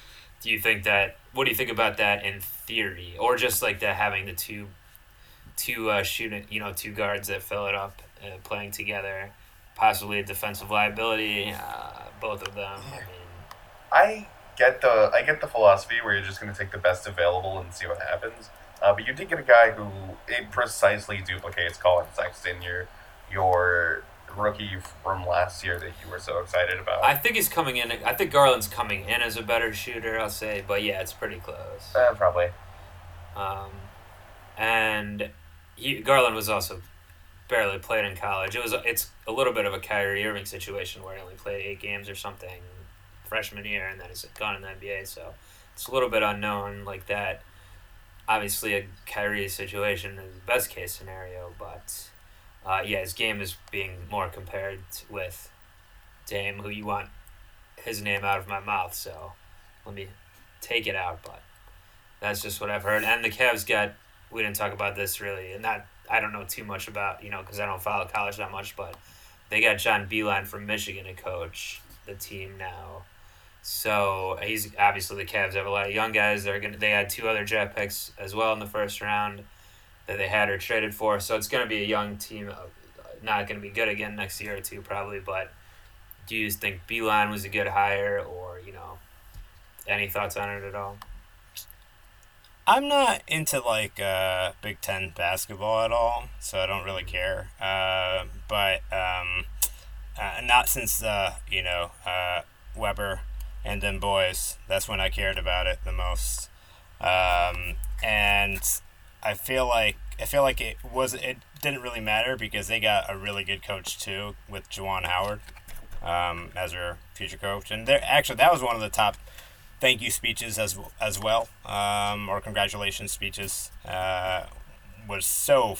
Do you think that? What do you think about that in theory, or just like that having the two, two uh, shooting, you know, two guards that fill it up, uh, playing together, possibly a defensive liability, uh, both of them. I mean, I get the I get the philosophy where you're just going to take the best available and see what happens. Uh, but you did get a guy who it precisely duplicates Collin Sexton, your your rookie from last year that you were so excited about. I think he's coming in. I think Garland's coming in as a better shooter. I'll say, but yeah, it's pretty close. Uh, probably. Um, and he, Garland was also barely played in college. It was it's a little bit of a Kyrie Irving situation where he only played eight games or something freshman year, and then he's gone in the NBA. So it's a little bit unknown like that. Obviously, a Kyrie situation is the best case scenario, but uh, yeah, his game is being more compared with Dame, who you want his name out of my mouth. So let me take it out, but that's just what I've heard. And the Cavs got we didn't talk about this really, and not I don't know too much about you know because I don't follow college that much, but they got John Beilein from Michigan to coach the team now. So he's obviously the Cavs have a lot of young guys. They're gonna they had two other draft picks as well in the first round that they had or traded for. So it's gonna be a young team. uh, Not gonna be good again next year or two probably, but do you think Beilein was a good hire or you know any thoughts on it at all? I'm not into like uh, Big Ten basketball at all, so I don't really care. Uh, but um, uh, not since uh, you know uh, Webber and them boys. That's when I cared about it the most. Um, and I feel like I feel like it was it didn't really matter because they got a really good coach too with Juwan Howard um, as their future coach, and they're actually that was one of the top thank you speeches as as well, um, or congratulations speeches. Uh, was so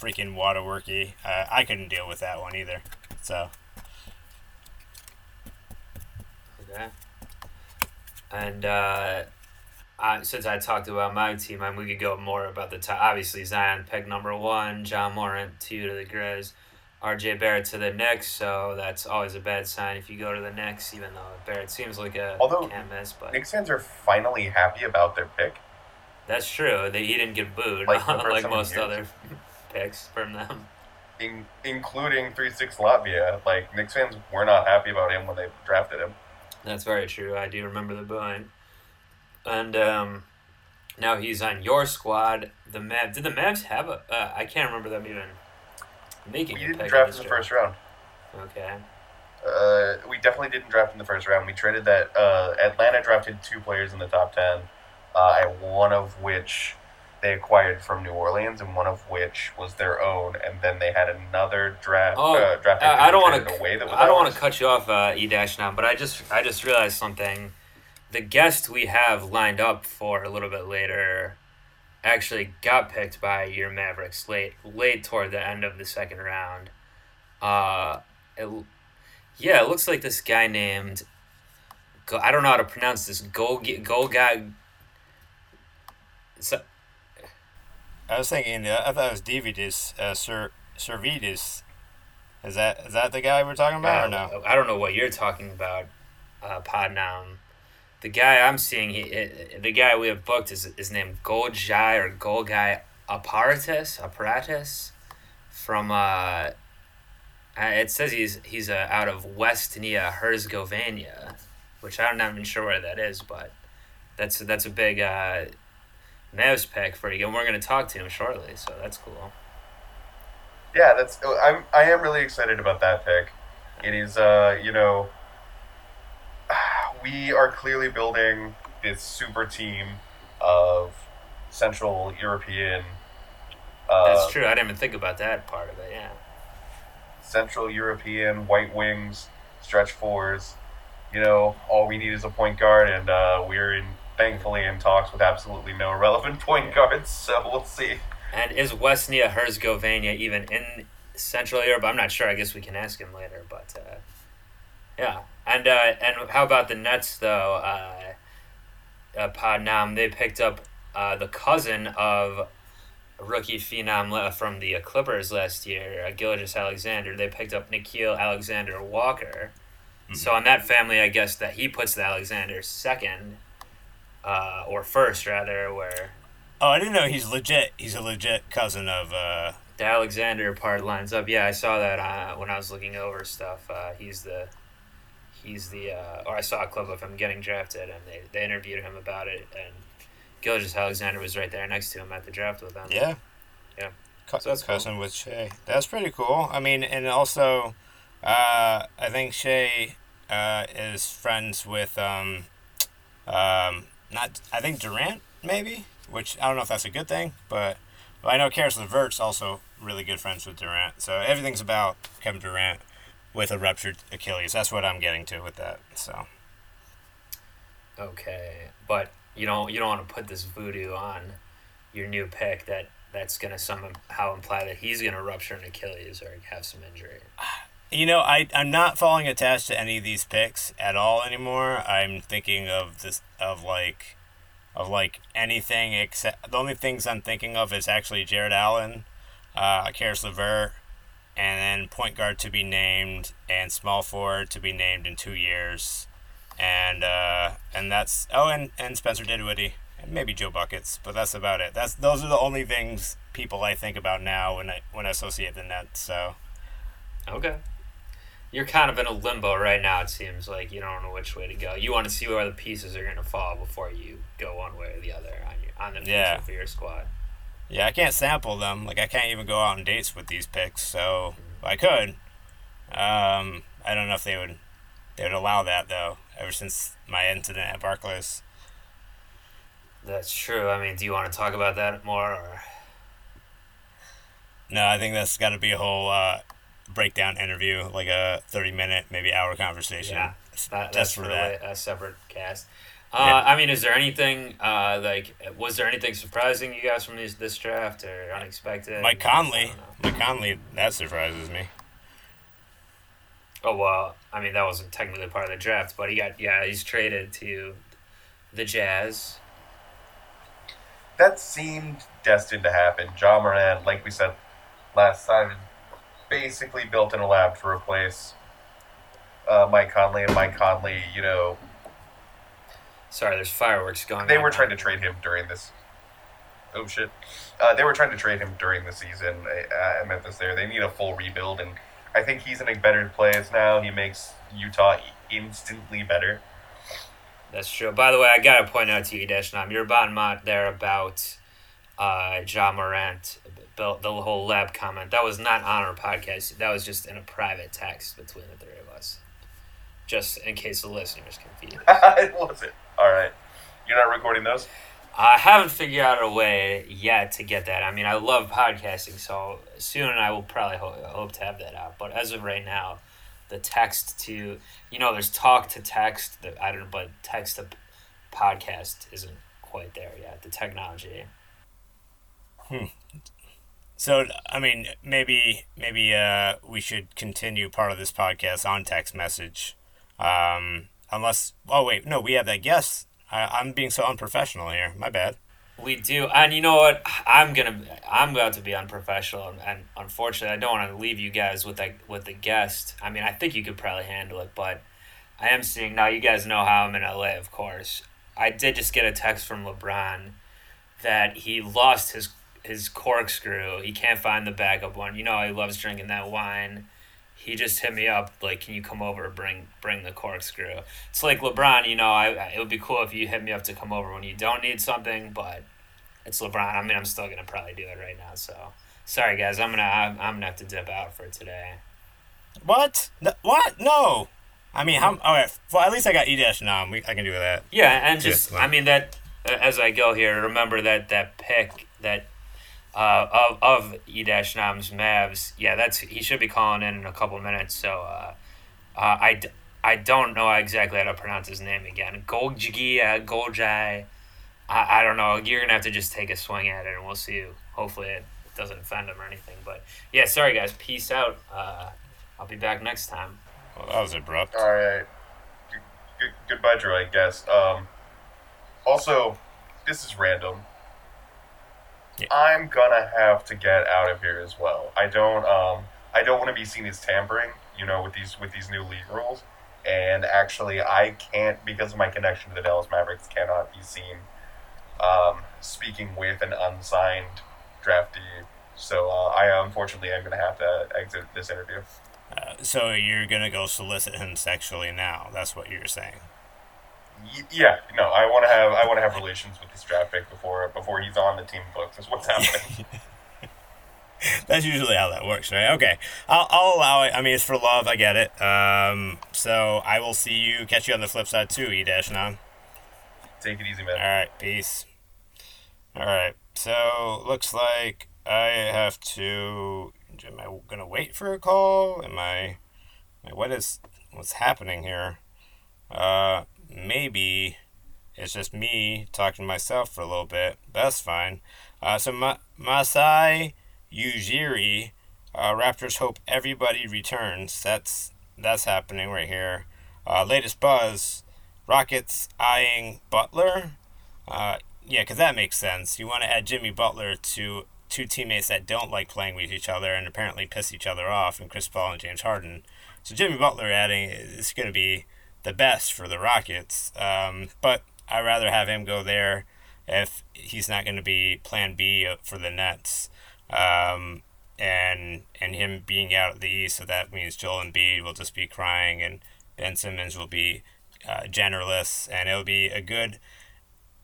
freaking waterworky. Uh, I couldn't deal with that one either. So Okay. And uh, I, since I talked about my team, I mean, we could go more about the top. Obviously, Zion pick number one, Ja Morant two to the Grizz, R.J. Barrett to the Knicks. So that's always a bad sign if you go to the Knicks, even though Barrett seems like a Although, can't miss. But Knicks fans are finally happy about their pick. that's true. They, he didn't get booed Like like, the first seven most years. other picks from them. In, including 3 6 Latvia. Like, Knicks fans were not happy about him when they drafted him. That's very true. I do remember the booing. And um, now he's on your squad. The Mavs. Did the Mavs have a? Uh, I can't remember them even making We didn't draft in the draft. first round. Okay. Uh, we definitely didn't draft in the first round. We traded that. Uh, Atlanta drafted two players in the top ten, uh, one of which they acquired from New Orleans, and one of which was their own, and then they had another draft. Oh, uh, draft I, I don't want traded away that to. I don't want to cut you off, uh, E dash now, but I just I just realized something. The guest we have lined up for a little bit later actually got picked by your Mavericks late late toward the end of the second round. Uh, it, yeah, it looks like this guy named. I don't know how to pronounce this. Go Go guy. So, I was thinking. I thought it was Dividis, uh, Sir Servidis. Is that is that the guy we're talking about I or no? I don't know what you're talking about, uh, Podnoun. The guy I'm seeing, he, uh, the guy we have booked is is named Goljai or Golgai Apparatus Apparatus, from uh, it says he's he's uh, out of Westnia Herzegovina, which I'm not even sure where that is, but that's that's a big uh, pick for you, and we're gonna talk to him shortly, so that's cool. Yeah, that's. I'm. I am really excited about that pick. It is. Uh, you know, we are clearly building this super team of Central European. Uh, That's true. I didn't even think about that part of it. Yeah. Central European white wings, stretch fours. You know, all we need is a point guard, and uh, we're in thankfully in talks with absolutely no relevant point guards. So we'll see. And is Westnia Herzegovina even in Central Europe? I'm not sure. I guess we can ask him later. But uh, yeah, and uh, and how about the Nets though? Uh, uh, Podnam they picked up uh, the cousin of rookie phenom from the Clippers last year, uh, Gilgeous-Alexander. They picked up Nickeil Alexander-Walker. So in that family, I guess that he puts the Alexander second, uh, or first rather, where Oh, I didn't know he's legit. He's a legit cousin of. uh the Alexander part lines up. Yeah, I saw that uh, when I was looking over stuff. Uh, he's the, he's the, uh, or I saw a clip of him getting drafted, and they, they interviewed him about it, and Gilgeous-Alexander was right there next to him at the draft with them. Yeah. Yeah. Cou- So that's cool. cousin with Shai. That's pretty cool. I mean, and also, uh, I think Shai uh, is friends with um, um, not. I think Durant maybe, which I don't know if that's a good thing, but well, I know Caris LeVert's also really good friends with Durant. So everything's about Kevin Durant with a ruptured Achilles. That's what I'm getting to with that. So Okay, but you don't you don't want to put this voodoo on your new pick that that's gonna somehow imply that he's gonna rupture an Achilles or have some injury. You know, I I'm not falling attached to any of these picks at all anymore. I'm thinking of this of like of like anything except the only things I'm thinking of is actually Jarrett Allen, uh, Caris LeVert, and then point guard to be named and small forward to be named in two years, and uh, and that's oh and, and Spencer Dinwiddie and maybe Joe Buckets, but that's about it. That's those are the only things people I think about now when I when I associate the Nets. So. Okay. You're kind of in a limbo right now. It seems like you don't know which way to go. You want to see where the pieces are going to fall before you go one way or the other on your on the Yeah. for your squad. Yeah, I can't sample them. Like I can't even go out on dates with these picks. So I could. Um, I don't know if they would. They would allow that though. Ever since my incident at Barclays. That's true. I mean, do you want to talk about that more? Or No, I think that's got to be a whole uh, breakdown interview, like a thirty minute, maybe hour conversation. yeah, just that's for that. a separate cast. Uh, Yeah. I mean, is there anything uh, like was there anything surprising you guys from this this draft or unexpected? Mike Conley. Mike Conley. That surprises me. Oh well, I mean that wasn't technically part of the draft, but he got yeah he's traded to the Jazz. that seemed destined to happen. Ja Morant, like we said last time, basically built in a lab to replace uh, Mike Conley. And Mike Conley, you know, Sorry, there's fireworks going. they on. were trying to trade him during this. Oh shit! Uh, they were trying to trade him during the season uh, at Memphis. There, they need a full rebuild, and I think he's in a better place now. He makes Utah instantly better. That's true. By the way, I gotta point out to you, Deshnam, your bon mot there about uh, Ja Morant, the, the whole lab comment. That was not on our podcast. That was just in a private text between the three of us, just in case the listeners confused. it was it. All right, you're not recording those. I haven't figured out a way yet to get that. I mean, I love podcasting, so soon I will probably ho- hope to have that out. But as of right now, the text to you know, there's talk to text. That I don't, know, but text to podcast isn't quite there yet. The technology. Hmm. So I mean, maybe maybe uh, we should continue part of this podcast on text message, um, unless. Oh wait, no, we have that guest. I, I'm being so unprofessional here. My bad. We do, and you know what? I'm gonna, I'm about to be unprofessional, and, and unfortunately, I don't want to leave you guys with that with the guest. I mean, I think you could probably handle it, but I am seeing now. You guys know how I'm in LA, of course. I did just get a text from LeBron that he lost his his corkscrew. He can't find the backup one. You know, he loves drinking that wine. He just hit me up like, "Can you come over bring bring the corkscrew?" It's like LeBron. You know, I I- it would be cool if you hit me up to come over when you don't need something, but it's LeBron. I mean, I'm still gonna probably do it right now. So sorry, guys. I'm gonna I'm, I'm gonna have to dip out for today. What? No, what? No. I mean, how? All right. Well, at least I got E dash nom. We I can do that. Yeah, and just well. I mean that as I go here, remember that that pick that uh, of of E dash Nam's Mavs. Yeah, that's he should be calling in in a couple minutes. So uh, uh, I, d- I don't know exactly how to pronounce his name again. Goljigi, uh, Goljai. I, I don't know. You're gonna have to just take a swing at it, and we'll see. Hopefully, it doesn't offend him or anything. But yeah, sorry guys. Peace out. Uh, I'll be back next time. Well, that was abrupt. All right. G- g- goodbye, droid guest. Um, also, this is random. Yeah. I'm gonna have to get out of here as well. I don't. Um, I don't want to be seen as tampering. You know, with these with these new league rules. And actually, I can't because of my connection to the Dallas Mavericks. Cannot be seen um, speaking with an unsigned draftee. So uh, I unfortunately am gonna have to exit this interview. Uh, so you're gonna go solicit him sexually now? That's what you're saying. Yeah, no, I want to have I want to have relations with this draft pick before before he's on the team books. Is what's happening. That's usually how that works, right? Okay, I'll, I'll allow it. I mean, it's for love. I get it. Um, so I will see you, catch you on the flip side too. E dash non. Take it easy, All man. right, peace. All right, so looks like I have to. Am I gonna wait for a call? Am I? What is? What's happening here? Uh, maybe it's just me talking to myself for a little bit. That's fine. Uh, so Ma- Masai Ujiri, uh, Raptors hope everybody returns. That's that's happening right here. Uh, latest buzz: Rockets eyeing Butler. Uh, yeah, because that makes sense. You want to add Jimmy Butler to two teammates that don't like playing with each other and apparently piss each other off, and Chris Paul and James Harden. So Jimmy Butler adding is going to be the best for the Rockets. Um, but I'd rather have him go there if he's not going to be Plan B for the Nets. Um, and and him being out of the East, so that means Joel Embiid will just be crying, and Ben Simmons will be uh, generalist, and it'll be a good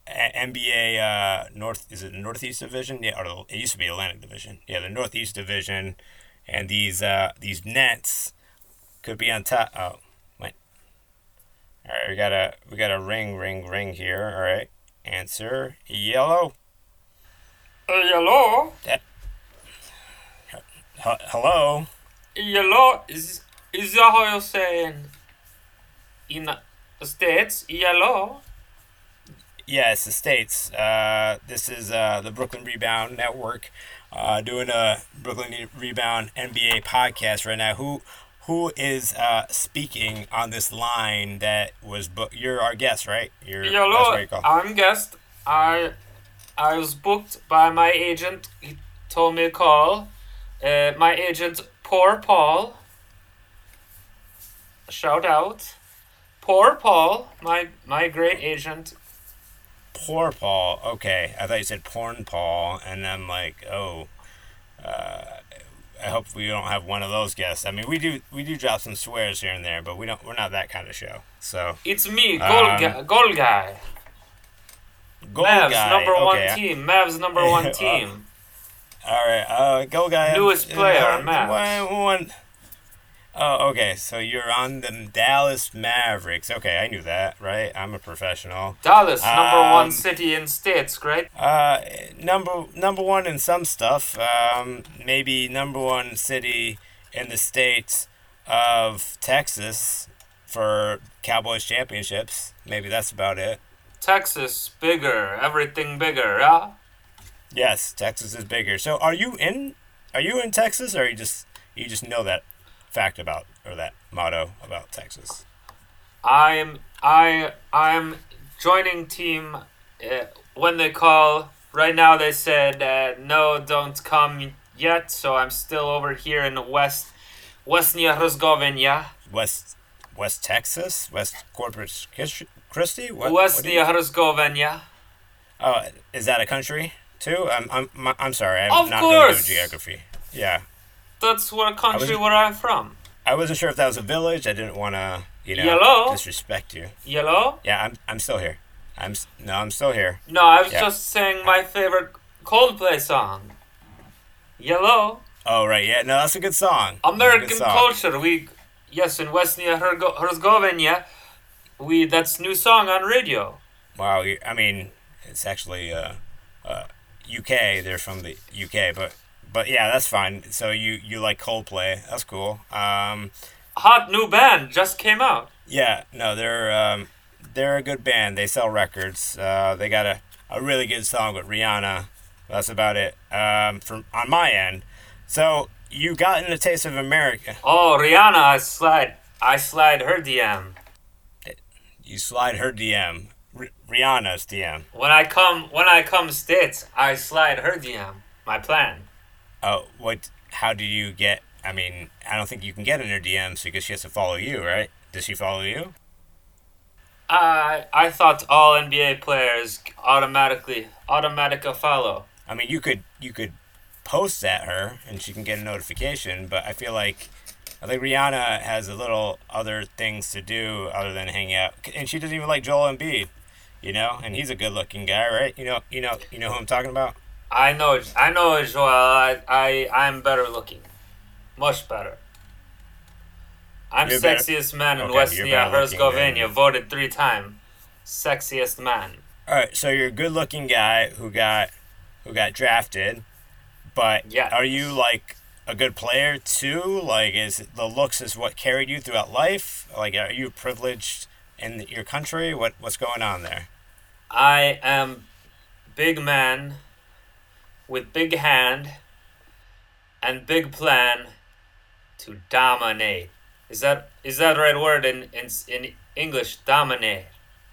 NBA uh, North. Is it the Northeast Division? Yeah, or it used to be Atlantic Division. Yeah, the Northeast Division, and these uh, these Nets could be on top. Oh. All right, we got a we got a ring, ring, ring here. All right, answer yellow. Hello, H- hello. hello. Is is that how you're saying in the states? Hello. Yeah, it's the States. Uh, this is uh, the Brooklyn Rebound Network uh, doing a Brooklyn Rebound NBA podcast right now. Who who is uh, speaking on this line that was booked? You're our guest, right? You're Hello, you I'm guest. I I was booked by my agent. He told me to call. Uh, my agent, poor Paul. Shout out, poor Paul, my my great agent. Poor Paul. Okay, I thought you said porn Paul, and I'm like, oh. Uh, I hope we don't have one of those guests. I mean, we do we do drop some swears here and there, but we don't. We're not that kind of show. So It's me, goal, Um, guy, goal guy. goal Mavs guy. number okay. one team. Mavs number one team. All right, uh, go guy. Newest uh, player, uh, Matt. One, one. Oh, okay. So you're on the Dallas Mavericks. Okay, I knew that, right? I'm a professional. Dallas, number one Um, city in states, great. Uh, number number one in some stuff. Um, maybe number one city in the state of Texas for Cowboys championships. Maybe that's about it. Texas, bigger, everything bigger, yeah? Yes, Texas is bigger. So are you in? Are you in Texas, or you just you just know that fact about or that motto about Texas? I'm I I'm joining team uh, when they call. Right now they said uh, no, don't come yet. So I'm still over here in the west, Westnia Herzegovina, West West Texas, West Corpus Christi-. What, Westnia Herzegovina. Oh, is that a country too? I'm I'm I'm sorry. I'm Of not really good course. with geography. Yeah, That's where country where I'm from. I wasn't sure if that was a village. I didn't want to, you know, Yellow? disrespect you. Yellow? Yeah, I'm I'm still here. I'm no, I'm still here. No, I was Yeah. just saying my favorite Coldplay song. Yellow. Oh right, yeah. No, that's a good song. That's a good American song. culture. We yes, in Westnia Herzegovina, we that's new song on radio. Wow, I mean, it's actually uh, uh, UK. They're from the UK, but but yeah, that's fine. So you you like Coldplay? That's cool. Um, Hot new band just came out. yeah, no, they're um, they're a good band. They sell records. Uh, they got a, a really good song with Rihanna. That's about it. Um, from on my end. So you got in a taste of America. Oh, Rihanna, I slide, I slide her DM. You slide her DM. R- Rihanna's DM. When I come, when I come states, I slide her DM. My plan. Oh, what? How do you get? I mean, I don't think you can get in her DMs because she has to follow you, right? Does she follow you? I I thought all NBA players automatically automatica follow. I mean, you could you could post at her and she can get a notification, but I feel like I think Rihanna has a little other things to do other than hang out, and she doesn't even like Joel Embiid, you know, and he's a good-looking guy, right? You know, you know, you know who I'm talking about. I know, I know, Joel. I, I, I'm better looking, much better. I'm You're better- sexiest man in Okay, you're Westnia better looking Herzegovina, voted three time, sexiest man. All right, so you're a good-looking guy who got who got drafted, but Yes. are you like a good player too? Like, is the looks is what carried you throughout life? Like, are you privileged in your country? What what's going on there? I am big man with big hand and big plan to dominate. Is that is that the right word in in, in English? Dominate.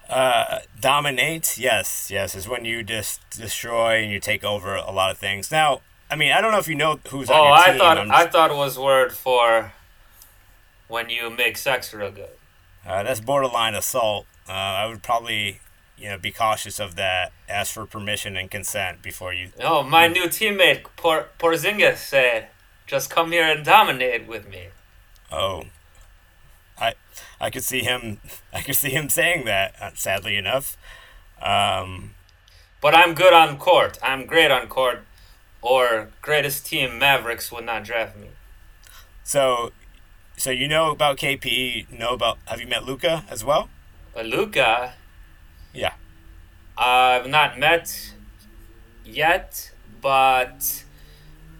Uh, dominate, yes, yes, is when you just destroy and you take over a lot of things. Now, I mean, I don't know if you know who's on Oh, your I team. thought I'm I thought it was word for when you make sex real good. uh, that's borderline assault. Uh, I would probably, you know, be cautious of that. Ask for permission and consent before you. Oh, my new teammate Por- Porzingis said, "Just come here and dominate with me." Oh, I, I could see him. I could see him saying that. uh, Sadly enough, um, But I'm good on court. I'm great on court. Or greatest team Mavericks would not draft me. so, so you know about KP. Know about. Have you met Luka as well? Luka, Yeah. I've not met yet, but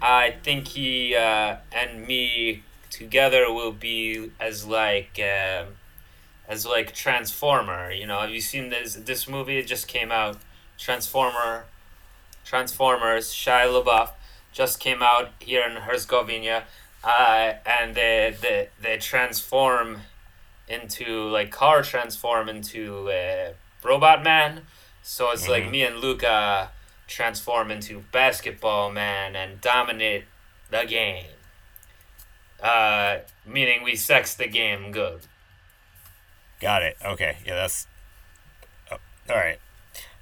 I think he uh, and me together will be as like um as like Transformer. You know, have you seen this this movie? It just came out. Transformer, Transformers. Shia LaBeouf just came out here in Herzegovina, uh, and they they they transform into like car transform into uh, Robot Man. So it's like Mhm. me and Luka transform into basketball man and dominate the game. Uh, meaning we sex the game good. Got it. Okay. Yeah, that's. Oh, all right.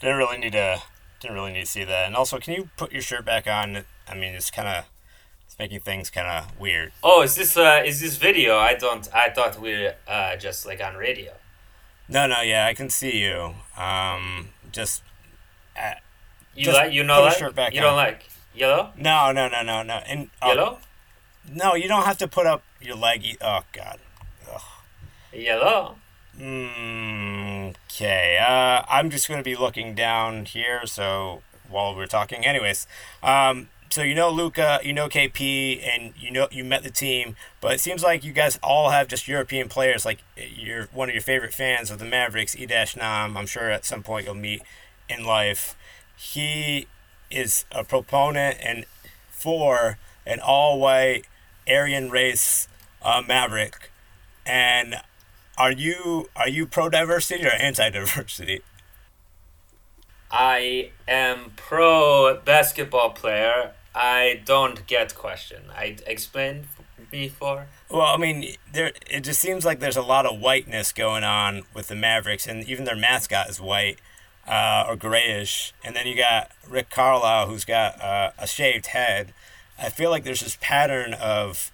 Didn't really need to. Didn't really need to see that. And also, can you put your shirt back on? I mean, it's kind of. It's making things kind of weird. Oh, is this uh is this video? I don't. I thought we were uh just like on radio. No, no. Yeah, I can see you. Um, just. Uh, You Just like you know like shirt back you don't like yellow no, no, no, no, no. And oh, yellow. No, you don't have to put up your leg. E- oh God. Yellow. Mm, Okay. Uh, I'm just going to be looking down here. So while we're talking, anyways, um, so you know Luka, you know KP, and you know you met the team, but it seems like you guys all have just European players. Like you're one of your favorite fans of the Mavericks, E Nam. I'm sure at some point you'll meet in life. He is a proponent and for an all-white Aryan race uh, Maverick, and are you are you pro diversity or anti diversity? I am pro basketball player. I don't get question. I explained before. Well, I mean, there it just seems like there's a lot of whiteness going on with the Mavericks, and even their mascot is white uh, or grayish. And then you got Rick Carlisle, who's got uh, a shaved head. I feel like there's this pattern of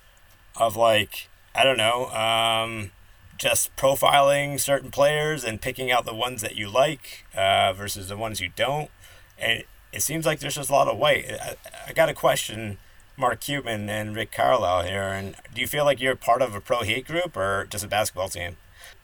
of like I don't know, um, just profiling certain players and picking out the ones that you like uh, versus the ones you don't. And it seems like there's just a lot of white. I, I got a question, Mark Cuban and Rick Carlisle here. And do you feel like you're part of a pro hate group or just a basketball team?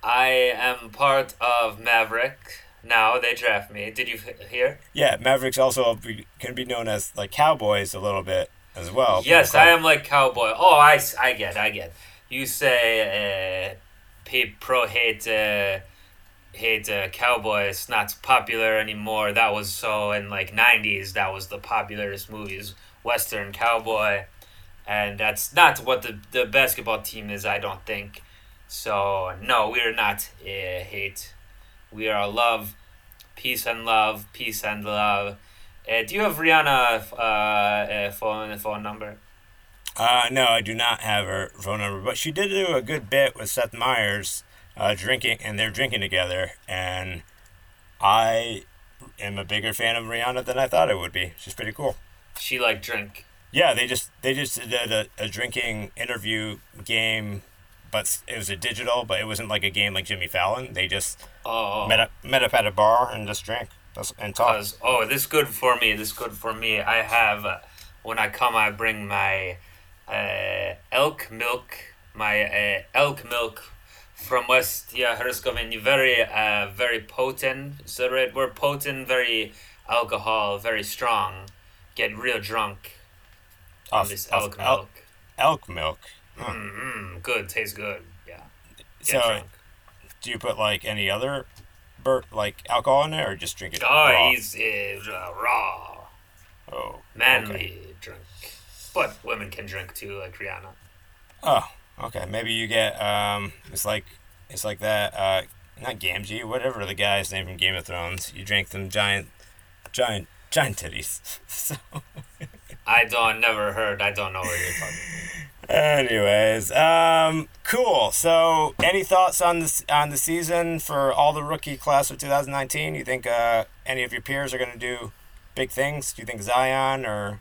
I am part of Maverick. Now they draft me. Did you hear? Yeah, Mavericks also be, can be known as like Cowboys a little bit as well. Yes, I am like cowboy. Oh, I, I get, I get. You say uh, pro hate uh, hate uh, cowboys not popular anymore. That was so in like '90s. That was the popularest movies, Western cowboy, and that's not what the the basketball team is. I don't think. So no, we are not uh, hate. We are love, peace and love, peace and love. Uh, do you have Rihanna uh, uh, phone phone number? Uh, no, I do not have her phone number, but she did do a good bit with Seth Meyers, uh, drinking, and they're drinking together, and I am a bigger fan of Rihanna than I thought I would be. She's pretty cool. She like drink. Yeah, they just they just did a, a drinking interview game, but it was a digital, but it wasn't like a game like Jimmy Fallon. They just Oh, met up met up at a bar and just drank and talked. Oh, this good for me. This good for me. I have uh, when I come, I bring my uh, elk milk. My uh, elk milk from West yeah, Herzegovina. Very uh, very potent. So right, we're potent. Very alcohol. Very strong. Get real drunk on Off- this off elk milk. elk milk. Huh. Mm, good. Tastes good. Yeah. Get So, drunk. do you put like any other, bur- like alcohol in there, or just drink it Oh, raw? he's uh, raw. Oh, manly okay. drink. But women can drink too, like Rihanna. Oh, okay. Maybe you get um. It's like it's like that. Uh, not Gamgee, whatever the guy's name from Game of Thrones. You drink them giant, giant, giant titties. so, I don't never heard. I don't know what you're talking. anyways, um, cool. So, any thoughts on this on the season for all the rookie class of 2019? You think uh any of your peers are gonna do big things? Do you think Zion or,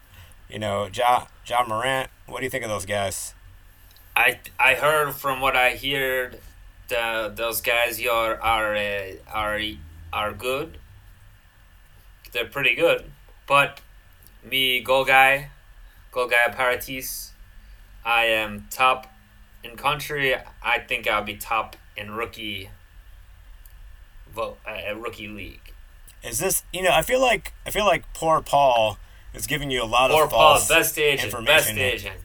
you know, Ja Ja Morant? What do you think of those guys? I I heard from what I heard, the those guys are are uh, are are good. They're pretty good, but me go guy, go guy Paratis, I am top in country. I think I'll be top in rookie. Vote uh, rookie league. Is this you know? I feel like I feel like poor Paul is giving you a lot Poor of Paul, best agent, information. here. agent.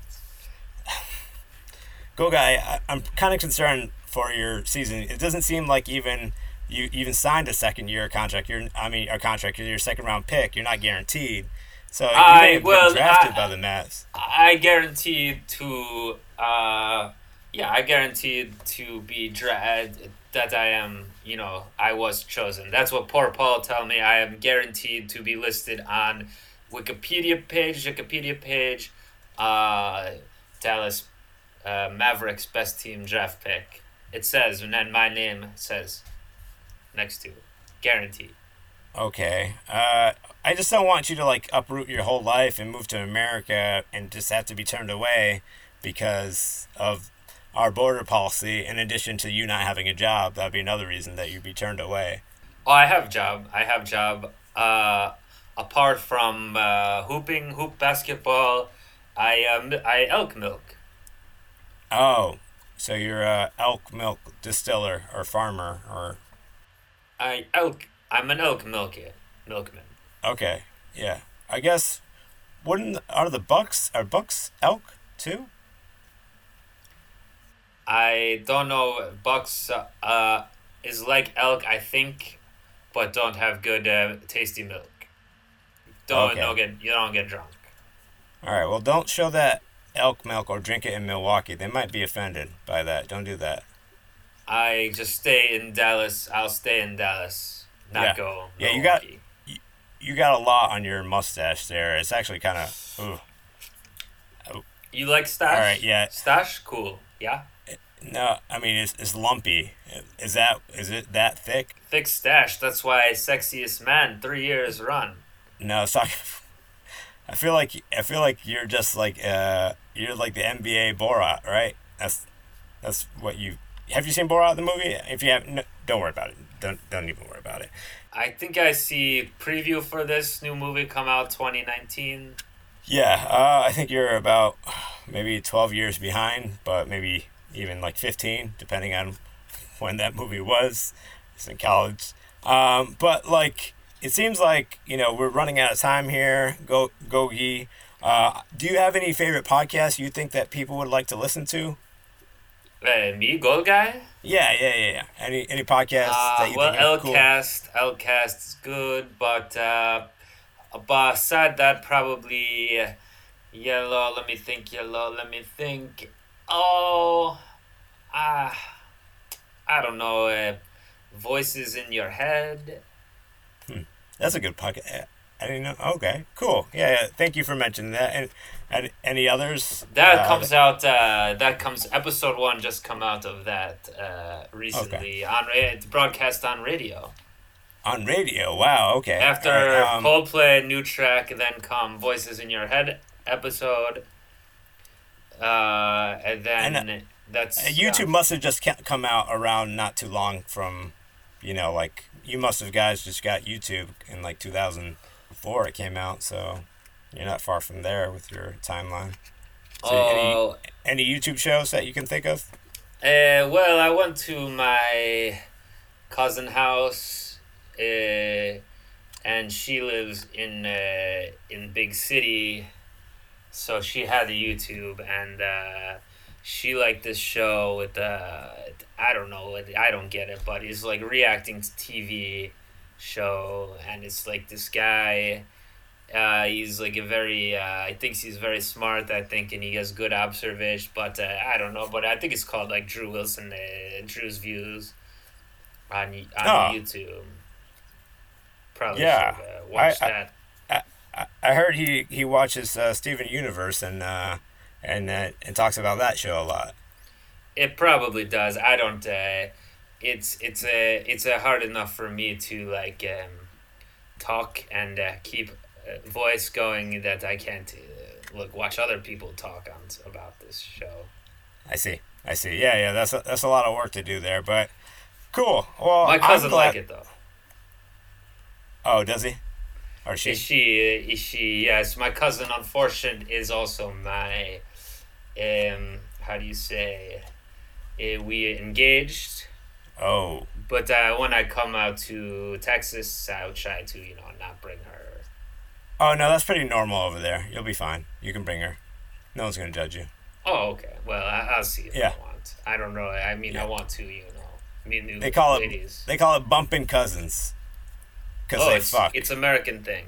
Go guy, I, I'm kind of concerned for your season. It doesn't seem like even you even signed a second year contract. You're I mean a contract. You're your second round pick. You're not guaranteed. So you I- may have well, been drafted I- by the Mavs. I guaranteed to, uh, yeah, I guaranteed to be drafted. that I am, you know, I was chosen. That's what poor Paul tell me. I am guaranteed to be listed on Wikipedia page, Wikipedia page, uh, Dallas uh, Mavericks best team draft pick. It says, and then my name says next to it. Guaranteed. Okay. Uh, I just don't want you to like uproot your whole life and move to America and just have to be turned away because of our border policy. In addition to you not having a job, that'd be another reason that you'd be turned away. Oh, I have job. I have job. Uh, apart from uh, hooping, hoop basketball, I um, I elk milk. Oh, so you're a elk milk distiller or farmer or I elk. I'm an elk milker, milkman. okay, yeah. I guess wouldn't are the bucks are bucks elk too? I don't know. Bucks uh, is like elk, I think, but don't have good uh, tasty milk. Don't Okay. don't get you don't get drunk. All right. Well, don't show that elk milk or drink it in Milwaukee. They might be offended by that. Don't do that. I just stay in Dallas. I'll stay in Dallas. Not Yeah. go. Yeah, you got- Milwaukee. You got a lot on your mustache there. It's actually kind of. You like stash? All right, yeah. Stash, cool. Yeah, No, I mean it's, it's lumpy. Is that is it that thick? thick stash. That's why sexiest man three years run. No, it's not. I feel like I feel like you're just like uh you're like the NBA Borat, right? That's that's what you have you seen Borat the movie? If you have, no, don't worry about it. Don't don't even worry about it. I think I see preview for this new movie come out 2019. Yeah, uh, I think you're about maybe 12 years behind, but maybe even like 15, depending on when that movie was. It's in college. Um, but like, it seems like you know we're running out of time here. Go Gogi. Uh, do you have any favorite podcasts you think that people would like to listen to? Uh, me, gold guy. Yeah, yeah, yeah, yeah. Any any podcasts that Uh, you well, think are cool? Lcast, Lcast is good, but uh, but aside that, probably yellow. Let me think. Yellow. Let me think. Oh, ah, I don't know. Uh, voices in your head. That's a good podcast. I didn't know. Okay, cool. Yeah, yeah. Thank you for mentioning that. And, and any others? That Uh, comes out. Uh, that comes. Episode one just come out of that uh, recently on ra- it's broadcast on radio. on radio. Wow. Okay. After right, um, Coldplay, new track, then come Voices in Your Head episode. Uh, and then And, that's Uh, YouTube must have just come out around not too long from, you know, like you must have guys just got YouTube in like 2004 it came out, so you're not far from there with your timeline. So Oh, any, any YouTube shows that you can think of? uh, well, I went to my cousin house, uh, and she lives in uh, in big city, so she had the YouTube, and uh, she liked this show with uh, I don't know, I don't get it, but he's like reacting to TV show, and it's like this guy. Uh, he's like a very, uh, I think he's very smart, I think, and he has good observation, but uh, I don't know, but I think it's called like Drew Wilson, uh, Drew's Views on, on Oh. YouTube. Probably Yeah. should uh, watch I- that. I, I heard he he watches uh, Steven Universe and uh, and uh, and talks about that show a lot. It probably does. I don't. Uh, it's it's a it's a hard enough for me to like um, talk and uh, keep uh, voice going that I can't uh, look watch other people talk on about this show. I see. I see. Yeah, yeah. That's a, that's a lot of work to do there, but cool. Well, My cousin glad- like it though. Oh, does he? Or she? Is she? Is she? Yes, my cousin. Unfortunate is also my. Um, how do you say? Uh, we engaged, Oh, but uh, when I come out to Texas, I'll try to you know not bring her. oh no, that's pretty normal over there. You'll be fine. You can bring her. No one's gonna judge you. Oh, okay. Well, I, I'll see if Yeah. I want. I don't know. I mean, I want to, you know, meet new They call it they call it bumping cousins. Cause oh, they it's, fuck. it's American thing.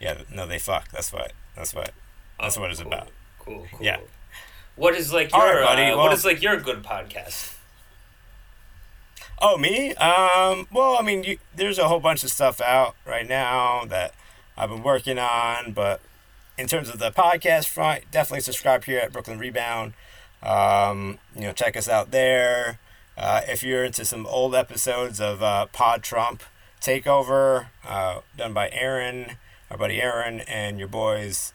Yeah, no, they fuck. That's what. That's what. That's Oh, what it's cool. about. Cool, cool. Yeah. What is like your right, buddy. uh, Well- what is like your good podcast? Oh, me? Um, well, I mean, you, there's a whole bunch of stuff out right now that I've been working on, but in terms of the podcast front, definitely subscribe here at Brooklyn Rebound. Um, you know, check us out there. Uh, if you're into some old episodes of uh, Pod Trump Takeover, uh, done by Aaron, our buddy Aaron, and your boys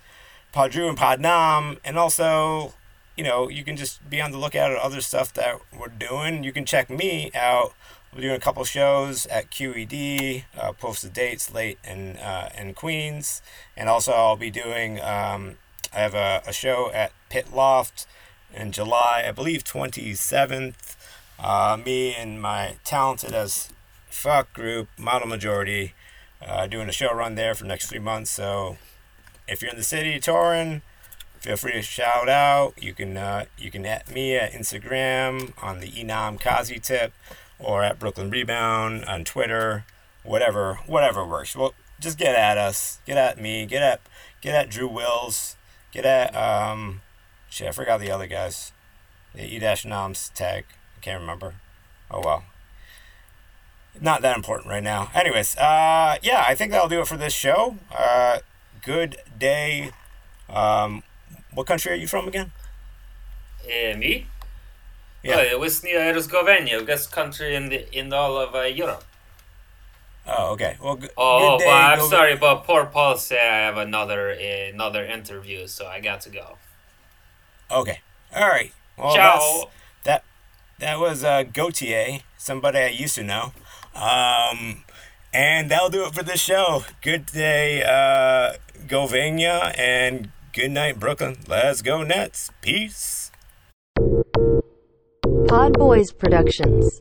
Pod Drew and Pod Nam, and also you know, you can just be on the lookout at other stuff that we're doing. You can check me out. We're doing a couple shows at QED, uh, posted dates late in uh, in Queens, and also I'll be doing. Um, I have a, a show at PIT Loft in July, I believe 27th. Uh, me and my talented as fuck group, Model Majority, uh, doing a show run there for the next three months. So if you're in the city touring, feel free to shout out. You can uh, you can at me at Instagram on the Enam Kazi tip or at Brooklyn Rebound on Twitter, whatever whatever works. Well, just get at us. Get at me. Get at get at Drew Wills. Get at um, shit. I forgot the other guys. The E Dash Noms tag. I can't remember. Oh well. Not that important right now. Anyways, uh, yeah, I think that'll do it for this show. Uh, good day. Um, what country are you from again? Uh, me? Yeah. Oh, Bosnia Herzegovina, best country in the in all of uh, Europe. Oh, okay. Well, g- Oh, day. I'm Go- sorry, but poor Paul said I have another another interview, so I got to go. Okay. All right. Well, Ciao. that that was uh, Gautier, somebody I used to know. Um, and that'll do it for this show. Good day, uh, Govania, and good night, Brooklyn. Let's go Nets. Peace. Pod Boys Productions.